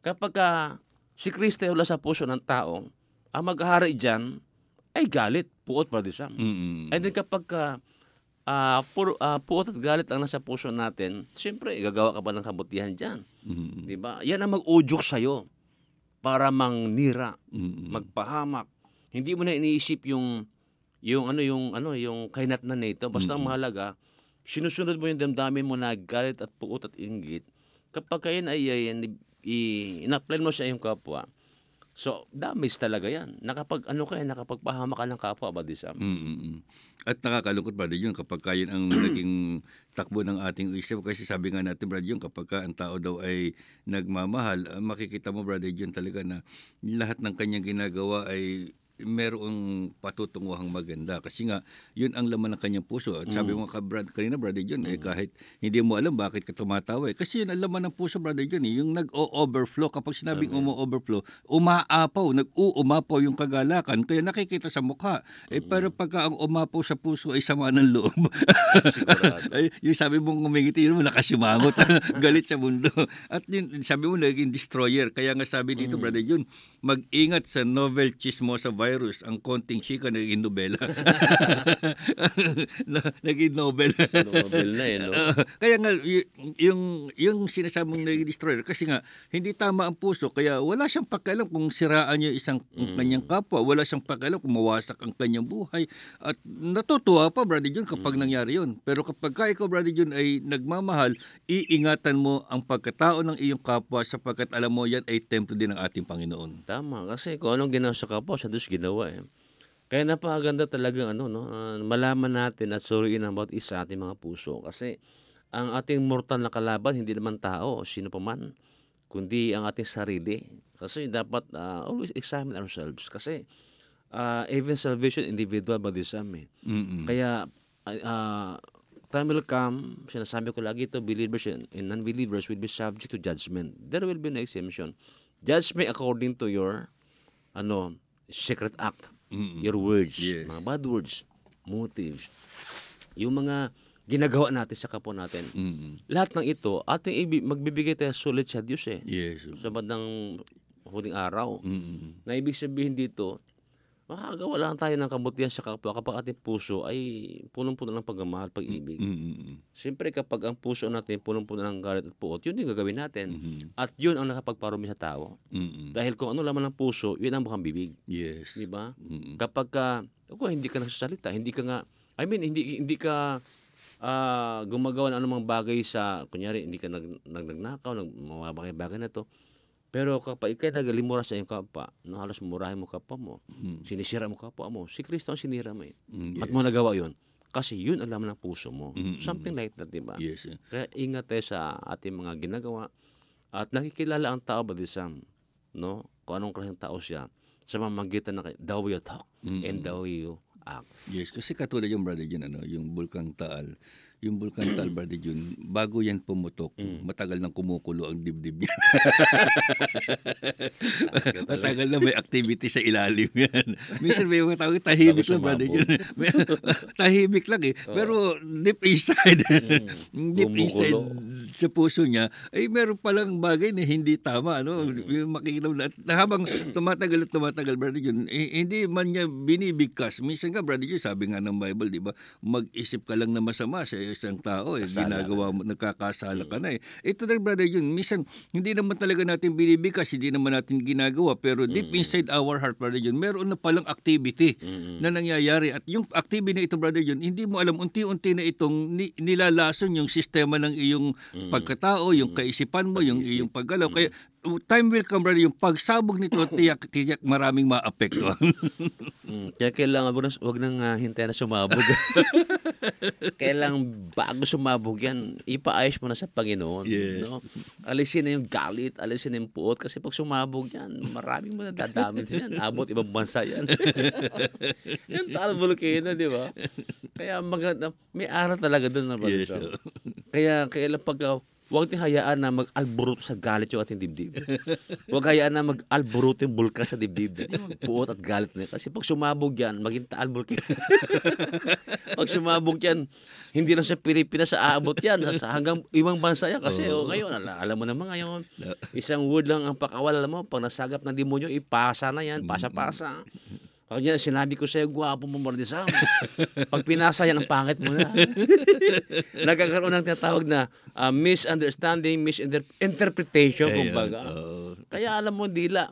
Kapag ka si Kristo ay wala sa puso ng tao, ang maghahari dyan ay galit, puot, Brother Sam. Mm-mm. And then kapag ka ah, puro, ah, puot at galit ang nasa puso natin, siyempre, gagawa ka ba ng kabutihan dyan? Mm-mm. Di ba? Yan ang mag-udyok sa'yo para mangnira, Mm-mm. magpahamak. Hindi mo na iniisip yung yung ano yung ano yung kainatnan nito. Basta ang mahalaga, sinusunod mo yung damdamin mo na galit at puot at inggit. Kapag kayo ay, ay, ay in-apply mo sa iyong kapwa, so damage talaga yan. Nakapag ano ka, eh, nakapagpahamak ka ng kapwa ba di Sam? Mm-mm. At nakakalungkot brother yun kapag kayan ang naging takbo ng ating isip kasi sabi nga natin brother yun kapag ka ang tao daw ay nagmamahal ah, makikita mo brother yun talaga na lahat ng kanyang ginagawa ay merong patutunguhang maganda. Kasi nga yun ang laman ng kanyang puso. At sabi mo ka brad kanina brother John eh kahit hindi mo alam bakit ka tumatawa eh kasi yun ang laman ng puso brother John eh, yung nag-overflow kapag sinabing umo-overflow umaapaw nag-uumapaw yung kagalakan. Kaya nakikita sa mukha. Eh pero pagka ang umapaw sa puso ay sama ng loob. Ay, yung sabi mong ngumingiti yun mo nakasimangot galit sa mundo. At yun sabi mo naging destroyer. Kaya nga sabi dito brother John mag-ingat sa novel chismosa virus ang konting chika naging nobela. Na- naging novel Nobel na eh, no? Uh, kaya nga yung yung sinasabi mong naging destroyer kasi nga hindi tama ang puso kaya wala siyang pakialam kung siraan niya isang ang kanyang kapwa. Wala siyang pakialam kung mawasak ang kanyang buhay. At natutuwa pa brother John kapag nangyari yun. Pero kapag ka ikaw brother John ay nagmamahal iingatan mo ang pagkatao ng iyong kapwa sapagkat alam mo yan ay templo din ng ating Panginoon. Tama, kasi kung anong ginawa sa kapwa, sa Diyos ginawa eh. Kaya napakaganda talaga ano, no, ah, malaman natin at suriin ang bawat isa ating mga puso. Kasi ang ating mortal na kalaban, hindi naman tao o sino pa man, kundi ang ating sarili. Kasi dapat ah, always examine ourselves. Kasi ah, even salvation individual baptism eh. Mm-mm. Kaya uh, time will come, sinasabi ko lagi ito, believers and, and non-believers will be subject to judgment. There will be no exemption. Judge me according to your ano, secret act, Mm-mm. your words, Yes. mga bad words, motives, yung mga ginagawa natin sa kapwa natin. Mm-mm. Lahat ng ito, ating ibi- magbibigay tayo sulit sa Diyos eh. Yes. Sa bandang huling araw. Mm-mm. Na ibig sabihin dito, makagawa lang tayo ng kabutihan sa kapwa kapag ating puso ay punong-puno ng pagmamahal, pag-ibig. Mm-mm. Siyempre kapag ang puso natin punong-puno ng galit at puot, yun yung gagawin natin. Mhm. At yun ang nakapagparumi sa tao. Mm-mm. Dahil kung ano laman ng puso, yun ang bukang bibig. Yes. Di ba? Mm-mm. Kapag ka, ako, hindi ka nagsasalita, hindi ka nga, I mean, hindi hindi ka ah, gumagawa ng anumang bagay sa, kunyari, hindi ka nag, nag, nagnakaw, nag, mga bagay-bagay na to. Pero kapag ikay nagalimura sa iyong kapwa, no, halos murahin mo kapwa mo, Mm. sinisira mo kapwa mo, si Kristo ang sinira mo eh. Mm, At mo nagawa yun. Kasi yun ang laman ng puso mo. Mm, mm, Something like that, di ba? Yes. eh. Kaya ingat tayo sa ating mga ginagawa at nakikilala ang tao ba Sam, no? Kung anong klaseng tao siya sa mamagitan ng the way you talk Mm, and the way you act. Yes, kasi katulad yung brother Jun, ano, yung Bulkang Taal, yung Taal, brother Jun, bago yan pumutok, matagal nang kumukulo ang dibdib niya. matagal na may activity sa ilalim yan. Minsan may mga tao, tahimik lang, brother sumabog. Jun. May- tahimik lang eh. Pero deep inside, deep Kumukulo. inside sa puso niya, ay meron palang bagay na hindi tama. Ano? Yung makikita mo habang tumatagal at tumatagal, brother Jun, eh, hindi man niya binibigkas. Minsan nga, brother Jun, sabi nga ng Bible, di ba, mag-isip ka lang na masama sa isang tao. Eh, Kasala ginagawa mo, nagkakasala ka na eh. Ito na, brother Jun, minsan, hindi naman talaga natin binibigkas, hindi naman natin ginagawa, pero deep inside our heart, brother Jun, meron na palang activity Mm-mm. na nangyayari. At yung activity na ito, brother John, hindi mo alam, unti-unti na itong ni- nilalason yung sistema ng iyong pagkatao, yung kaisipan mo, yung iyong paggalaw. Kaya uh, time will come, brother, yung pagsabog nito, tiyak, tiyak maraming maapektuhan. Mm, Kaya kailangan mo huwag nang ah, hintayin na sumabog. kailangan bago sumabog yan, ipaayos mo na sa Panginoon. Yes. No? Alisin na yung galit, alisin na yung puot. Kasi pag sumabog yan, maraming mo nadadamit yan. Abot ibang bansa yan. yan tal volcano, di ba? Kaya maganda, may aral talaga doon na yes. yes, Kaya kailan pag uh, Huwag din hayaan na mag-alburuto sa galit yung ating dibdib. Huwag hayaan na mag-alburuto yung bulkan sa dibdib. Puot at galit na. Kasi pag sumabog yan, maging taal bulkan. pag sumabog yan, hindi lang sa Pilipinas sa aabot yan. Sa, hanggang ibang bansa yan. Kasi oh. ngayon, ala- alam mo naman ngayon, isang word lang ang pakawal. Alam mo, pag nasagap ng demonyo, ipasa na yan. Pasa-pasa. Pag yan, sinabi ko sa'yo, gwapo mo, Mordisam. Pag pinasa yan, ang pangit mo na. Nagkakaroon ng tinatawag na uh, misunderstanding, misinterpretation, Ayun, kumbaga. oo. Kaya alam mo, dila.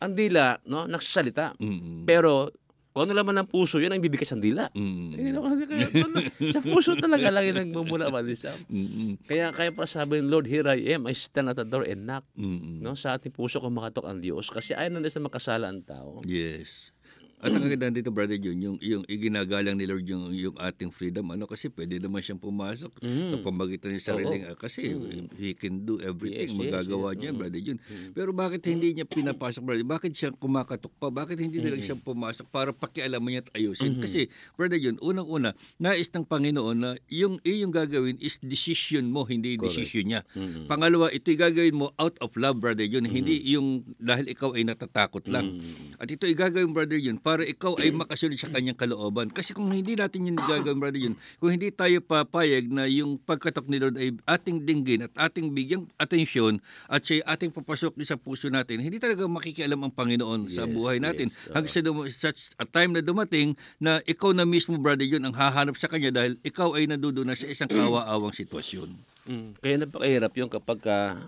Ang dila, no, nagsasalita. Mm-mm. Pero, kung ano laman ng puso, yun ang bibigay sa dila. Kasi kaya, ano, sa puso talaga lang yung nagmumula, Mordisam. Mm-mm. Kaya, kaya pa sabi ng Lord, here I am, I stand at the door and knock. Mm-mm. No, sa ating puso kung makatok ang Diyos. Kasi ayaw na sa makasala ang tao. Yes. At ang kagandaan dito, Brother Jun, yung, yung iginagalang ni Lord yung, yung ating freedom, ano, kasi pwede naman siyang pumasok sa pamagitan ng sariling, ah, kasi he can do everything, Yes, magagawa yes. niya, Brother Jun. Pero bakit hindi niya pinapasok, Brother? Bakit siya kumakatok pa? Bakit hindi na lang siya pumasok para pakialaman niya at ayusin? Kasi, Brother Jun, unang-una, nais ng Panginoon na yung iyong gagawin is decision mo, hindi decision niya. Pangalawa, ito'y gagawin mo out of love, Brother Jun, hindi yung dahil ikaw ay natatakot lang. At ito gagawin, brother yun, para ikaw ay makasunod sa kanyang kalooban. Kasi kung hindi natin yun gagawin, brother yun, kung hindi tayo papayag na yung pagkatok ni Lord ay ating dinggin at ating bigyang atensyon at siya ating papasok sa puso natin, hindi talaga makikialam ang Panginoon sa Yes, buhay natin. yes, oo. Hanggang sa dum- such a time na dumating na ikaw na mismo, brother yun, ang hahanap sa kanya dahil ikaw ay naduduna sa isang kawaawang sitwasyon. Mm. Kaya napakahirap yung kapag ka,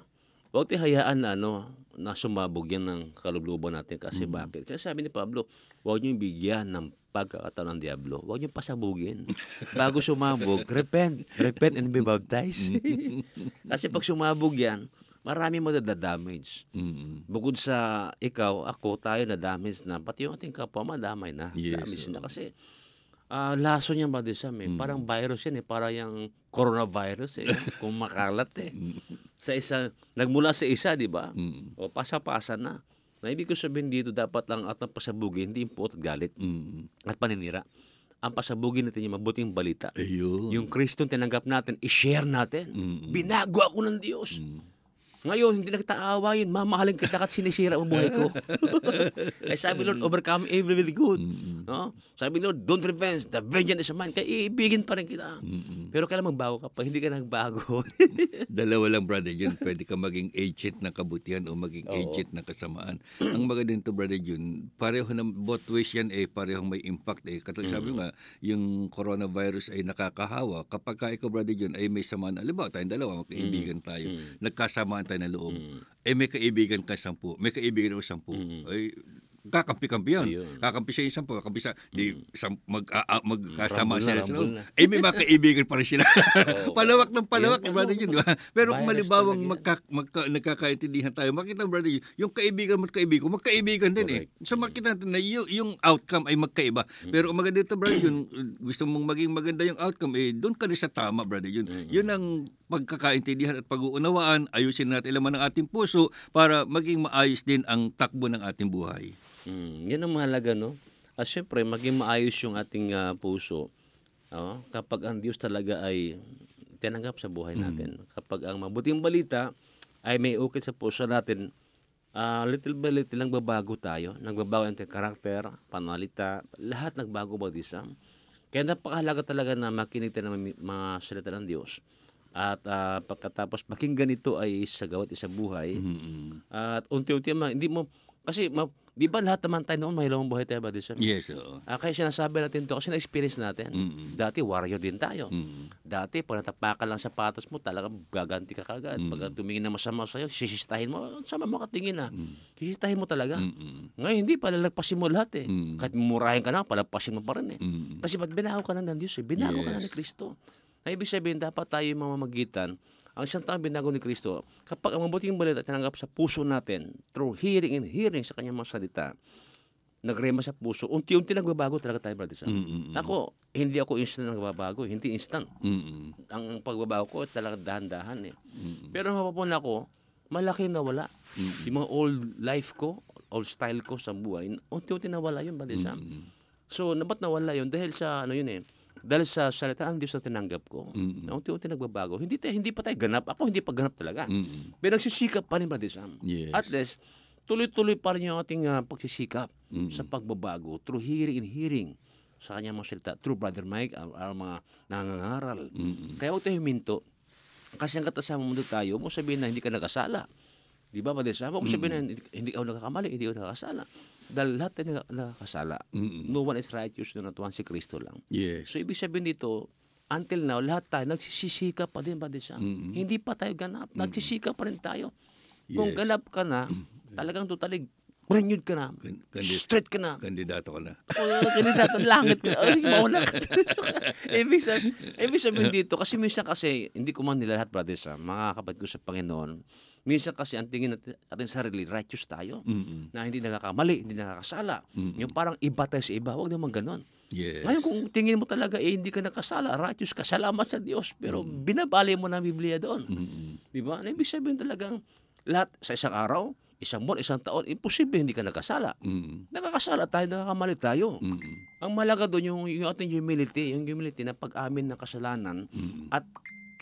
huwag tayo hayaan na, ano, na sumabog yan ng kalubluban natin. Kasi bakit? Kasi sabi ni Pablo, huwag niyo bigyan ng pagkakataon ng Diablo. Huwag niyo pasabugin. Bago sumabog, repent. Repent and be baptized. Kasi pag sumabog yan, marami mo damage. Mm. Bukod sa ikaw, ako, tayo na damage na. Pati yung ating kapwa, madamay na. Yes, damage na. oo. Kasi ah laso niya ba sa eh. Parang virus yan eh. Parang yung coronavirus eh. Kung makalat eh. Sa isa, nagmula sa isa, di ba? Mm. O pasa-pasa na. Na ibig ko sabihin dito, dapat lang at ang pasabugin, hindi puot at galit Mm. at paninira. Ang pasabugin natin yung mabuting balita. Ayun. Yung Kristo tinanggap natin, i-share natin. Mm. Binago ako ng Diyos. Mm. Ngayon, hindi na kita aawayin. Mamahalin kita at sinisira ang buhay ko. Kaya sabi Lord, overcome evil with good. Mm. No? Sabi Lord, don't revenge. The vengeance is mine. Kaya iibigin pa rin kita. Mm. Pero kailan magbago ka pa? Hindi ka nagbago. Dalawa lang, brother Jun. Pwede ka maging agent ng kabutihan o maging Oo. agent ng kasamaan. Ang maganda nito, brother Jun, pareho na both ways yan eh, parehong may impact eh. Katulad sabi nga, yung coronavirus ay nakakahawa. Kapag ka ikaw, brother Jun, ay may samaan. Halimbawa, tayong dalawa, magkaibigan tayo. Nagkasamaan tayo ng loob. Eh, may kaibigan ka sampu. May kaibigan ako sampu. Ay, kakampi-kampi yun. Ayun. Kakampi siya yung sampu. Kakampi sa, di, sam, mag, a, a- magkasama Rambol na, sila sa loob. Eh, may mga kaibigan pa rin sila. Oo. palawak ng palawak, Yung brother yun, di ba? Pero kung malibawang yan. magka, magka, nagkakaintindihan tayo, makita mo, brother, yung kaibigan mo at kaibigan ko, magkaibigan din eh. Correct. So makita natin na yung, yung outcome ay magkaiba. Pero ang maganda dito, brother, yun, gusto mong maging maganda yung outcome, eh, doon ka rin sa tama, brother. Yun, yun ang pagkakaintindihan at pag-uunawaan, ayusin natin laman ng ating puso para maging maayos din ang takbo ng ating buhay. Mm, yan ang mahalaga, no? At syempre, maging maayos yung ating ah, puso. Oh, kapag ang Diyos talaga ay tinanggap sa buhay natin. Kapag ang mabuting balita ay may ukit sa puso natin, ah, little by little lang babago tayo. Nagbabago ang ating karakter, panalita, lahat nagbago ba isa. Kaya napakahalaga talaga na makinig tayo ng mga salita ng Diyos. At ah, pagkatapos pakinggan ito ay sa gawat isa buhay. Mm-mm. At unti-unti, hindi mo, kasi ma, di ba lahat naman tayo noon, mahilawang buhay tayo ba, Dison? Yes, oo. Ah, kaya sinasabi natin to kasi na-experience natin. Mm-mm. Dati warrior din tayo. Mm. Dati pag natapakan lang sapatos mo, talagang gaganti ka kagad. Pag tumingin na masama sa'yo, sisistahin mo, sama mo katingin na. Sisistahin mo talaga. Mm-mm. Ngayon, hindi, palalagpasin mo lahat eh. Mm. Kahit murahin ka na, palagpasin mo pa rin eh. Mm. Kasi ba't binago ka na ng Diyos eh? Binago ka na Yes. ni Kristo. Na ibig sabihin, dapat tayo yung mamamagitan. Ang isang taong binago ni Kristo, kapag ang mabuting balita tinanggap sa puso natin, through hearing and hearing sa kanyang mga salita, nagrema sa puso, unti-unti nagbabago talaga tayo, brother. Mm-mm. Ako, hindi ako instant nagbabago. Hindi instant. Mm-mm. Ang pagbabago ko, talaga dahan-dahan eh. Mm-mm. Pero mapapun ako, malaki nawala. Yung mga old life ko, old style ko sa buhay, unti-unti nawala yun, brother Sam. So, na ba't nawala yun? Dahil sa, ano yun eh, dahil sa salita ng Diyos na tinanggap ko, Mm-mm. na unti-unti nagbabago. Hindi, tayo, hindi pa tayo ganap. Ako hindi pa ganap talaga. Mm-mm. Pero nagsisikap pa rin, Brother Sam. Yes. At least, tuloy-tuloy pa rin yung ating ah, pagsisikap Mm-mm. sa pagbabago through hearing and hearing sa kanyang mga salita. Through Brother Mike, ang, ang mga nangangaral. Mm-mm. Kaya huwag tayo huminto. Kasi ang katasama mundo tayo, mo sabihin na hindi ka nagkasala. Di ba, Brother Sam? Huwag mo sabihin na hindi, hindi ako nagkakamali, hindi ako nagkasala. Dahil lahat tayo nagkasala. Mm-mm. No one is righteous na natuwan si Kristo lang. Yes. So, ibig sabihin dito, until now, lahat tayo nagsisisika pa din, Brother Sam. Mm-mm. Hindi pa tayo ganap. Nagsisika pa rin tayo. Kung Yes. ganap ka na, talagang totally renewed ka na. Kan- kandi- Straight ka na. kandidato ka na. O, kandidato ng langit ka. Ay, mauna ka. ibig, sabihin, ibig sabihin dito, kasi minsan kasi, hindi ko man nila lahat, brothers, ha, mga kapatid ko sa Panginoon, minsan kasi ang tingin natin, ating sarili, righteous tayo, Mm-mm. na hindi nakakamali, hindi nakakasala. Mm-mm. Yung parang iba tayo sa iba, huwag naman ganon. Yes. Ngayon, kung tingin mo talaga, eh, hindi ka nakasala, righteous ka, salamat sa Diyos. Pero binabali mo na Biblia doon. Mm-mm. Di ba? Ano ibig sabihin talagang lahat sa isang araw, isang buwan, isang taon, imposible hindi ka nakasala. Mm-mm. Nakakasala tayo, nakakamali tayo. Mm-mm. Ang malaga doon yung, yung ating humility, yung humility na pag-amin ng kasalanan Mm-mm. at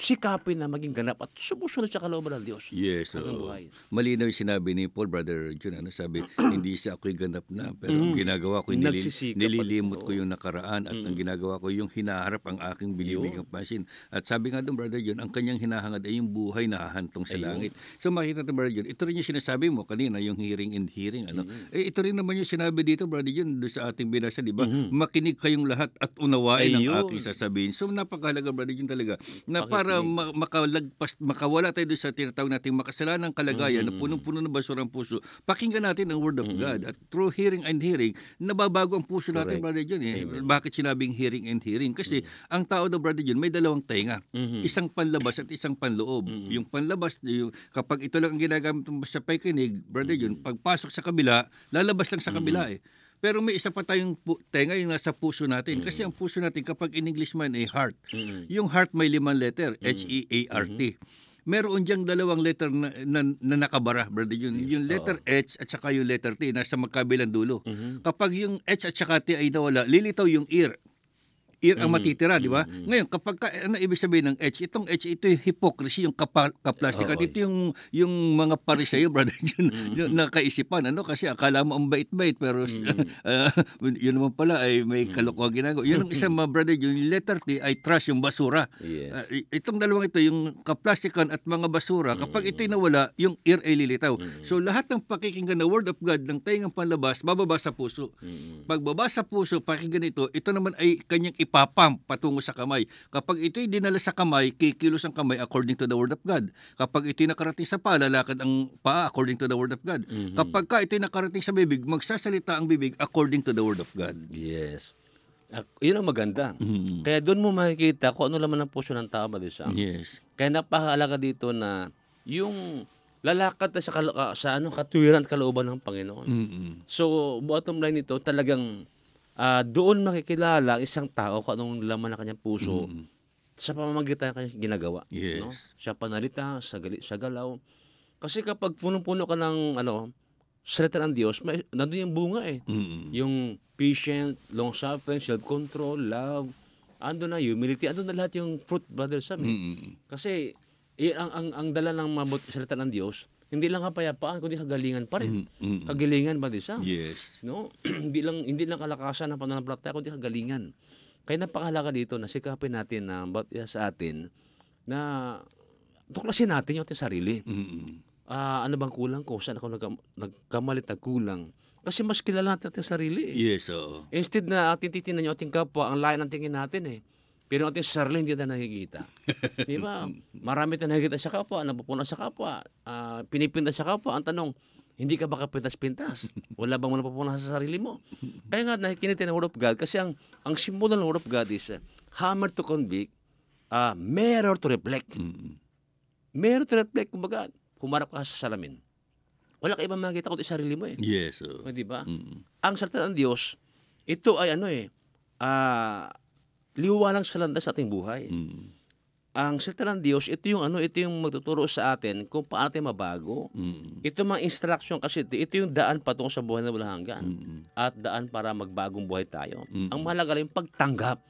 sikapin na maging ganap at sumusunod sa kalooban ng Diyos. Yes. Buhay. Malinaw yung sinabi ni Paul, Brother Jun, ano sabi, hindi siya ako'y ganap na, pero ang ginagawa ko, nili, Nagsisikap pa nililimot ko yung nakaraan at ang ginagawa ko yung hinaharap ang aking bilibigang pansin. At sabi nga doon, Brother Jun, ang kanyang hinahangad ay yung buhay na hahantong sa langit. So makita natin, Brother Jun, ito rin yung sinasabi mo kanina, yung hearing and hearing. Ano? Eh, ito rin naman yung sinabi dito, Brother Jun, doon sa ating binasa, di ba? Makinig kayong lahat at unawain Ayun. ang aking sasabihin. So napakahalaga, Brother Jun, talaga, na Pakikinig. para ma- makalagpas, makawala tayo doon sa tinatawag nating makasalanang kalagayan na punong-puno ng basura ang puso, pakinggan natin ang Word of God. At through hearing and hearing, nababago ang puso natin, Correct. Brother John. Eh. Bakit sinabing hearing and hearing? Kasi ang tao daw, Brother John, may dalawang tenga. Mhm. Isang panlabas at isang panloob. Yung panlabas, yung, kapag ito lang ang ginagamit mo sa pakikinig, Brother John, pagpasok sa kabila, lalabas lang sa kabila eh. Pero may isa pa tayong pu- tenga yung nasa puso natin. Kasi ang puso natin, kapag in English man, eh, heart. Yung heart may limang letter, H-E-A-R-T. meron diyang dalawang letter na, na, na nakabara, brother Jun. Yung letter H at saka yung letter T nasa magkabilang dulo. Mhm. Kapag yung H at saka T ay nawala, lilitaw yung ear. Ear ang matitira, di ba? Ngayon, kapag ka, ano ibig sabihin ng H? Itong H, ito yung hypocrisy, yung kapa, kaplastic. At Oo. ito yung, yung mga parisayo, brother, yun, yung nakaisipan, ano? Kasi akala mo ang bait-bait, pero ah, yun naman pala ay may kalokohan ginagawa. Yun ang isang mga brother, yung letter T ay trash, yung basura. Yes. I- itong dalawang ito, yung kaplastikan at mga basura, kapag ito'y nawala, yung ear ay lilitaw. So lahat ng pakikinggan na word of God ng taingang panlabas, bababa sa puso. Mhm. Pagbaba sa puso, pakinggan ito, ito naman ay kanyang ipapam patungo sa kamay. Kapag ito'y dinala sa kamay, kikilos ang kamay according to the word of God. Kapag ito'y nakarating sa paa, lalakad ang paa according to the word of God. Kapag ka ito'y nakarating sa bibig, magsasalita ang bibig according to the word of God. Yes. Yun ang maganda. Mhm. Kaya doon mo makikita kung ano laman ang puso ng tao, Sam. Yes. Kaya napakahalaga dito na yung lalakad na sa, kal- ka- sa ano, katuwiran at kalooban ng Panginoon. Mhm. So, bottom line nito, talagang ah, doon makikilala ang isang tao kung anong laman ng kanyang puso Mhm. sa pamamagitan ng kanyang ginagawa. Yes. No? Sa panalita, sa, gali, sa galaw. Kasi kapag punong-puno ka ng ano, salita ng Diyos, may, nandun yung bunga eh. Mhm. Yung patient, long-suffering, self-control, love, ando na humility, ando na lahat yung fruit, Brother Sam. eh. Mhm. Kasi eh, ang, ang, ang dala ng mabuti salita ng Diyos, hindi lang kapayapaan, kundi kagalingan pa rin. Mhm. Kagalingan, Brother Sam. Yes. No? hindi lang hindi lang kalakasan ng pananampalataya kundi kagalingan. Kaya napakahalaga dito na sikapin natin na bawat isa sa atin na tuklasin natin yung ating sarili. Mhm. Ah, ano bang kulang ko? Saan ako nagkam- nagkamalit na kulang? Kasi mas kilala natin ating sarili. eh. Yes, oo. Instead na ating titingnan yung ating kapwa, ang layo ng tingin natin eh. Pero ang ating sarili hindi natin nakikita. Di ba? Marami tayong nakikita sa kapwa, napupuna sa kapwa, ah, pinipinta sa kapwa. Ang tanong, hindi ka ba kapintas-pintas? Wala bang mo napupuna sa sarili mo? Kaya nga, nakikinig tayo ng Word of God kasi ang, ang simbolo ng Word of God is uh, hammer to convict, ah, mirror to reflect. Mhm. Mirror to reflect, kumbaga, humarap ka sa salamin. Wala ka ibang makikita kundi sarili mo eh. Yes, oo. O, Di ba? Mhm. ang salita ng Diyos, ito ay ano eh, ah, liwanag sa landas sa ating buhay. Mhm. Ang salita ng Diyos, ito yung ano, ito yung magtuturo sa atin kung paano tayo mabago. Mhm. Ito mga instruction kasi ito, yung daan patungo sa buhay na walang hanggan. Mhm. At daan para magbagong buhay tayo. Mm. Ang mahalaga lang yung pagtanggap.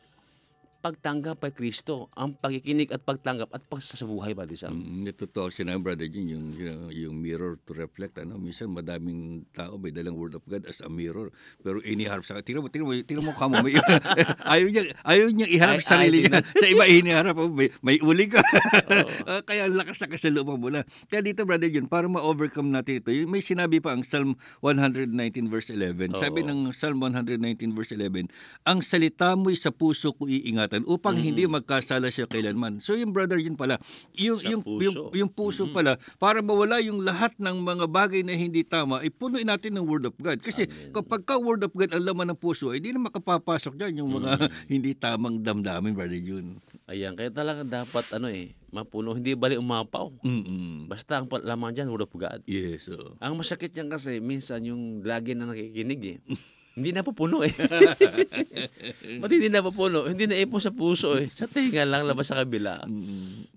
Pagtanggap kay Kristo, ang pagkikinig at pagtanggap at pagsasabuhay ba, Lisa? Mm, totoo sinabi, brother Jun, yung, yung, yung mirror to reflect. Ano? Minsan, madaming tao may dalang word of God as a mirror. Pero iniharap sa Tingnan mo, tingnan mo, tingnan mo kamo. May, ayaw, niya, ayaw niya iharap Ay, sa sarili ay, niya. sa iba, iniharap. oh, May, may uli ka. Ah, Kaya ang lakas na kasalubong mo na. Kaya dito, brother Jun, para ma-overcome natin ito, may sinabi pa ang Psalm 119 verse 11. Sabi Oo. ng Psalm 119 verse 11, ang salita mo'y sa puso ko iingatan upang hindi magkasala siya kailanman. So yung brother yun pala, yung Sa yung, puso. yung yung puso pala para mawala yung lahat ng mga bagay na hindi tama, ipunuin natin ng word of God. Kasi Amen. kapag ka word of God ang laman ng puso, hindi na makapapasok diyan yung mga hindi tamang damdamin, brother yun. Ayan, kaya talaga dapat ano eh, mapuno, hindi bali umapaw. Mm. Basta ang laman dyan, Word of God. Yes. oh. Ang masakit niyan kasi, minsan yung lagi na nakikinig eh. hindi na pupuno eh. Ba't hindi na pupuno? Hindi na ipon sa puso eh. Sa tinga lang, labas sa kabila.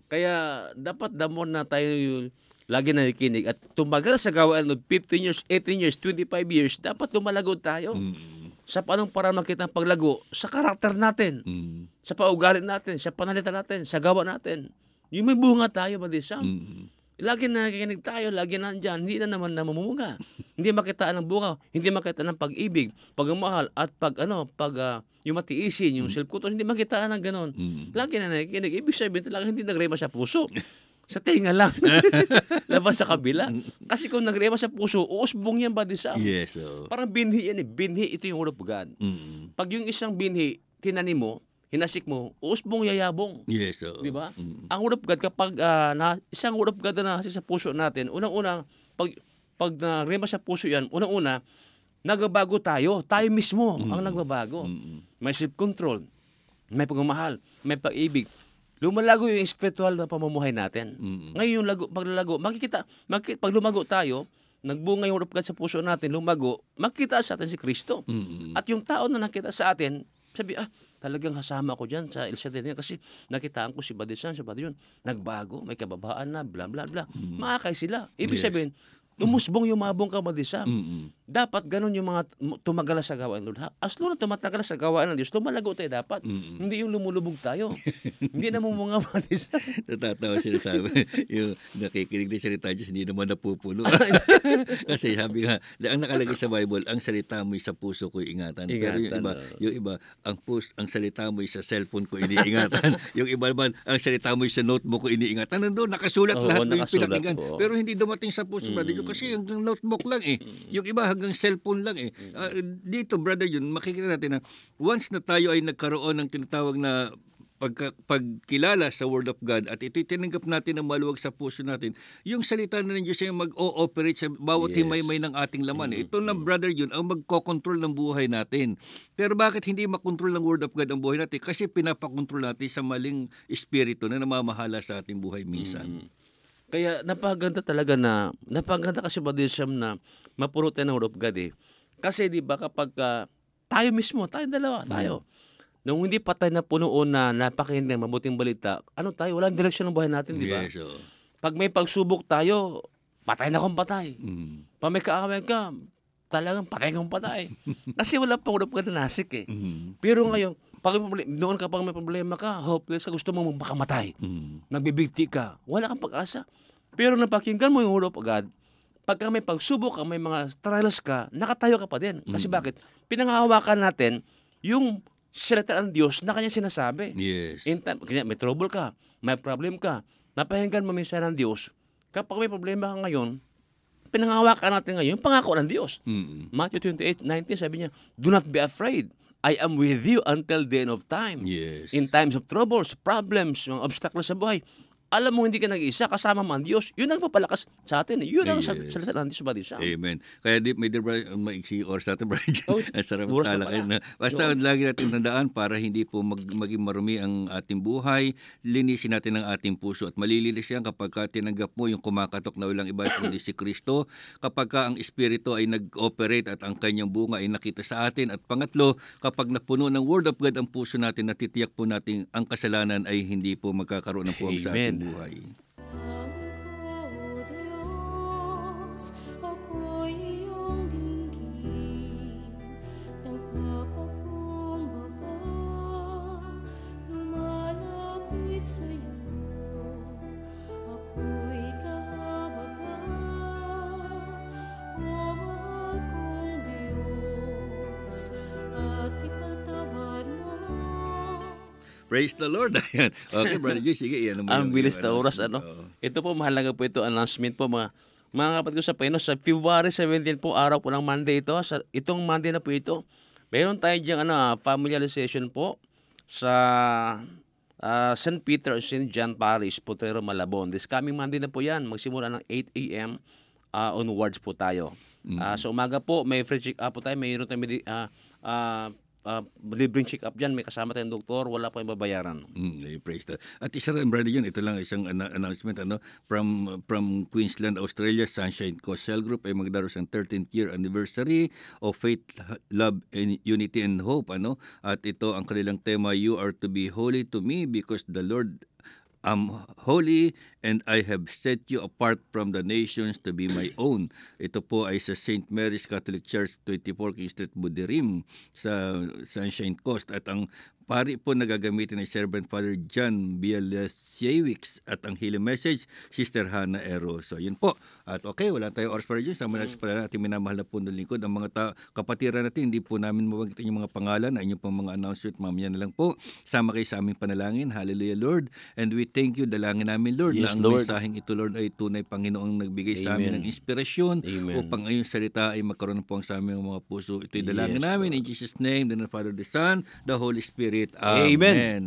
Kaya dapat damo na tayo yung lagi nakikinig at tumagal sa gawaan ng 15 years, 18 years, 25 years, dapat lumalago tayo. Mm. Sa paanong para makita ang paglago? Sa karakter natin, Mm. sa paugali natin, sa panalita natin, sa gawa natin. Yung may bunga tayo, Badisang. Mm. Lagi nakikinig tayo, lagi nandyan, hindi na naman namumumunga. hindi makita ng bunga, hindi makita ng pag-ibig, pagmamahal, at pag ano, pag ah, yung matiisin, yung self-control, hindi makita ng ganon. Mm. Lagi na nakikinig, ibig sabihin talaga hindi nagrema sa puso. sa tinga lang. Labas sa kabila. Kasi kung nagrema sa puso, uusbong yan ba di sa Yes. oh. Parang binhi yan eh. Binhi, ito yung word of God. Mm. Pag yung isang binhi, tinanim mo, hinasik mo, uusbong yayabong. Yes. oh. Di ba? Mm. Ang word of God, kapag ah, na, isang word of God na nasa sa puso natin, unang-una, pag, pag na-rema sa puso yan, unang-una, nagbabago tayo. Tayo mismo ang nagbabago. Mm. May self-control, may pagmamahal, may pag-ibig. Lumalago yung spiritual na pamumuhay natin. Mm. Ngayon yung lago, paglalago, makikita, makikita, pag lumago tayo, nagbunga yung word of God sa puso natin, lumago, makita sa atin si Kristo. Mm. At yung tao na nakita sa atin, Sabi, ah, talagang kasama ko dyan sa El yan kasi nakitaan ko si Badisan, si Badiyon, nagbago, may kababaan na, bla bla bla. Maakay sila. Ibig Yes. sabihin, umusbong yumabong ka Badisan. Mm-mm. Dapat ganun yung mga tum- tumagala sa gawain Lord. As long na tumatagal sa gawain ng Diyos, lumalago tayo dapat. Mm-mm. Hindi yung lumulubog tayo. Hindi na mo mga Badisan. Natatawa sila sa yung nakikinig din salita Diyos, hindi naman napupuno. Kasi sabi nga, ang nakalagay sa Bible, ang salita mo sa puso ko ingatan. Pero yung Ingatan, iba, yung iba, ang pus, ang salita mo sa cellphone ko iniingatan. yung iba naman, ang salita mo sa notebook ko iniingatan. Nandun, nakasulat Oo, lahat ng nakasulat pinakinggan. po. Pero hindi dumating sa puso, brother Jun, kasi hanggang notebook lang eh. Yung iba hanggang cellphone lang eh. Ah, dito, brother Jun, makikita natin na once na tayo ay nagkaroon ng tinatawag na pagka, pagkilala sa Word of God at ito'y tinanggap natin ng maluwag sa puso natin, yung salita na ng Diyos ay mag-o-operate sa bawat Yes. himay-may ng ating laman. Ito na, brother, yun ang magkocontrol ng buhay natin. Pero bakit hindi makontrol ng Word of God ang buhay natin? Kasi pinapakontrol natin sa maling espiritu na namamahala sa ating buhay minsan. Kaya napaganda talaga na, napaganda kasi Badisham na mapuro tayo ng Word of God eh. Kasi di ba kapag ah, tayo mismo, tayo dalawa, tayo. Nung hindi pa tayo napunoon na ng mabuting balita, ano tayo, walang direksyon ng buhay natin, di ba? Yes. Pag may pagsubok tayo, patay na kung patay. Mm. Pag may kaaway ka, talagang patay kang patay. Kasi wala pang Word of God na nasik eh. Mm. Pero ngayon, pag noon kapag may problema ka, hopeless ka, gusto mo makamatay Mm. nagbibigti ka, wala kang pag-asa. Pero napakinggan mo yung Word of God, pagka may pagsubok ka, may mga trials ka, nakatayo ka pa din. Kasi bakit? Pinangahawakan natin yung salita ng Diyos na kanyang sinasabi. Yes. In time, kanya may trouble ka, may problem ka, napahinggan mo minsan ng Diyos, kapag may problema ka ngayon, pinangahawakan natin ngayon yung pangako ng Diyos. Mm. Matthew 28, 19, sabi niya, Do not be afraid. I am with you until the end of time Yes. in times of troubles, problems, mga obstacles sa buhay, alam mo hindi ka nag-isa, kasama mo ang Diyos. Yun ang papalakas sa atin. eh. Yun ang Yes. salita ng Diyos ba siya. Amen. Kaya di, may dear brother, maiksi oras natin, brother. Oh, Ang sarap oras na. Basta lagi natin tandaan para hindi po mag, maging marumi ang ating buhay, linisin natin ang ating puso at malilinis yan kapag ka tinanggap mo yung kumakatok na walang iba kundi si Kristo, kapag ka ang Espiritu ay nag-operate at ang kanyang bunga ay nakita sa atin at pangatlo, kapag napuno ng Word of God ang puso natin, natitiyak po natin ang kasalanan ay hindi po magkakaroon ng puwang sa ating Amen. buhay. Praise the Lord. Ayan. Okay, Brother Jay, sige, iyan mo Ang bilis na oras, ano? Oo. Ito po, mahalaga po ito, announcement po, mga mga kapatid ko sa Pino, sa February 17 po, araw po ng Monday ito, sa, itong Monday na po ito, meron tayo diyang ano, ah, familiarization po sa ah, St. Peter and St. John Parish, Potrero, Malabon. This coming Monday na po yan, magsimula ng 8 a.m. ah, onwards po tayo. Ah, sa umaga po, may free check-up po tayo, mayroon tayo medi- ah, ah, libreng check-up dyan, may kasama tayong doktor, wala po yung babayaran. Mm, praise the At isa rin, brother yun, ito lang isang ana- announcement ano, from from Queensland, Australia, Sunshine Coast Cell Group ay magdaros ang 13th year anniversary of Faith, Love, and Unity and Hope. ano At ito ang kanilang tema, You are to be holy to me because the Lord am holy and I have set you apart from the nations to be my own. Ito po ay sa St. Mary's Catholic Church, 24 King Street, Budirim sa Sunshine Coast. At ang pari po na gagamitin ay Servant Father John Bielasiewicz at ang healing message, Sister Hannah Ero. So yun po. At okay, wala tayong oras para dyan. Sama natin pala natin minamahal na po ng lingkod. Ang mga ta- kapatiran natin, hindi po namin mabagitin yung mga pangalan na inyong pong mga announcement. Mamaya na lang po. Sama kayo sa aming panalangin. Hallelujah, Lord. And we thank you. Dalangin namin, Lord, Yes, na ang Lord. mensaheng ito, Lord, ay tunay Panginoong nagbigay sa amin Amen. ng inspirasyon Amen. upang ang iyong salita ay magkaroon po ang sa aming mga puso. Ito'y dalangin Yes, namin in Jesus' name, the Father, the Son, the Holy Spirit. Amen. Amen.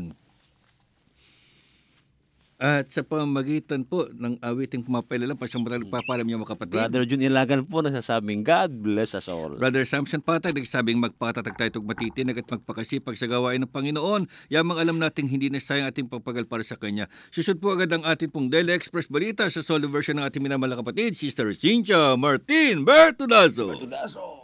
At sa pamagitan po ng awiting pumapailalang pasamulang papalam niyo mga kapatid. Brother Jun Ilagan po nagsasabing, God bless us all. Brother Samson Patag nagsabing magpatatag tayo tug matitinag at magpakasipag sa gawain ng Panginoon. Yamang alam nating hindi na sayang ating pagpagal para sa Kanya. Susud po agad ang ating pong Daily Express Balita sa solo version ng ating minamahal na kapatid, Sister Cynthia Martin Bertudazo. Tudaso!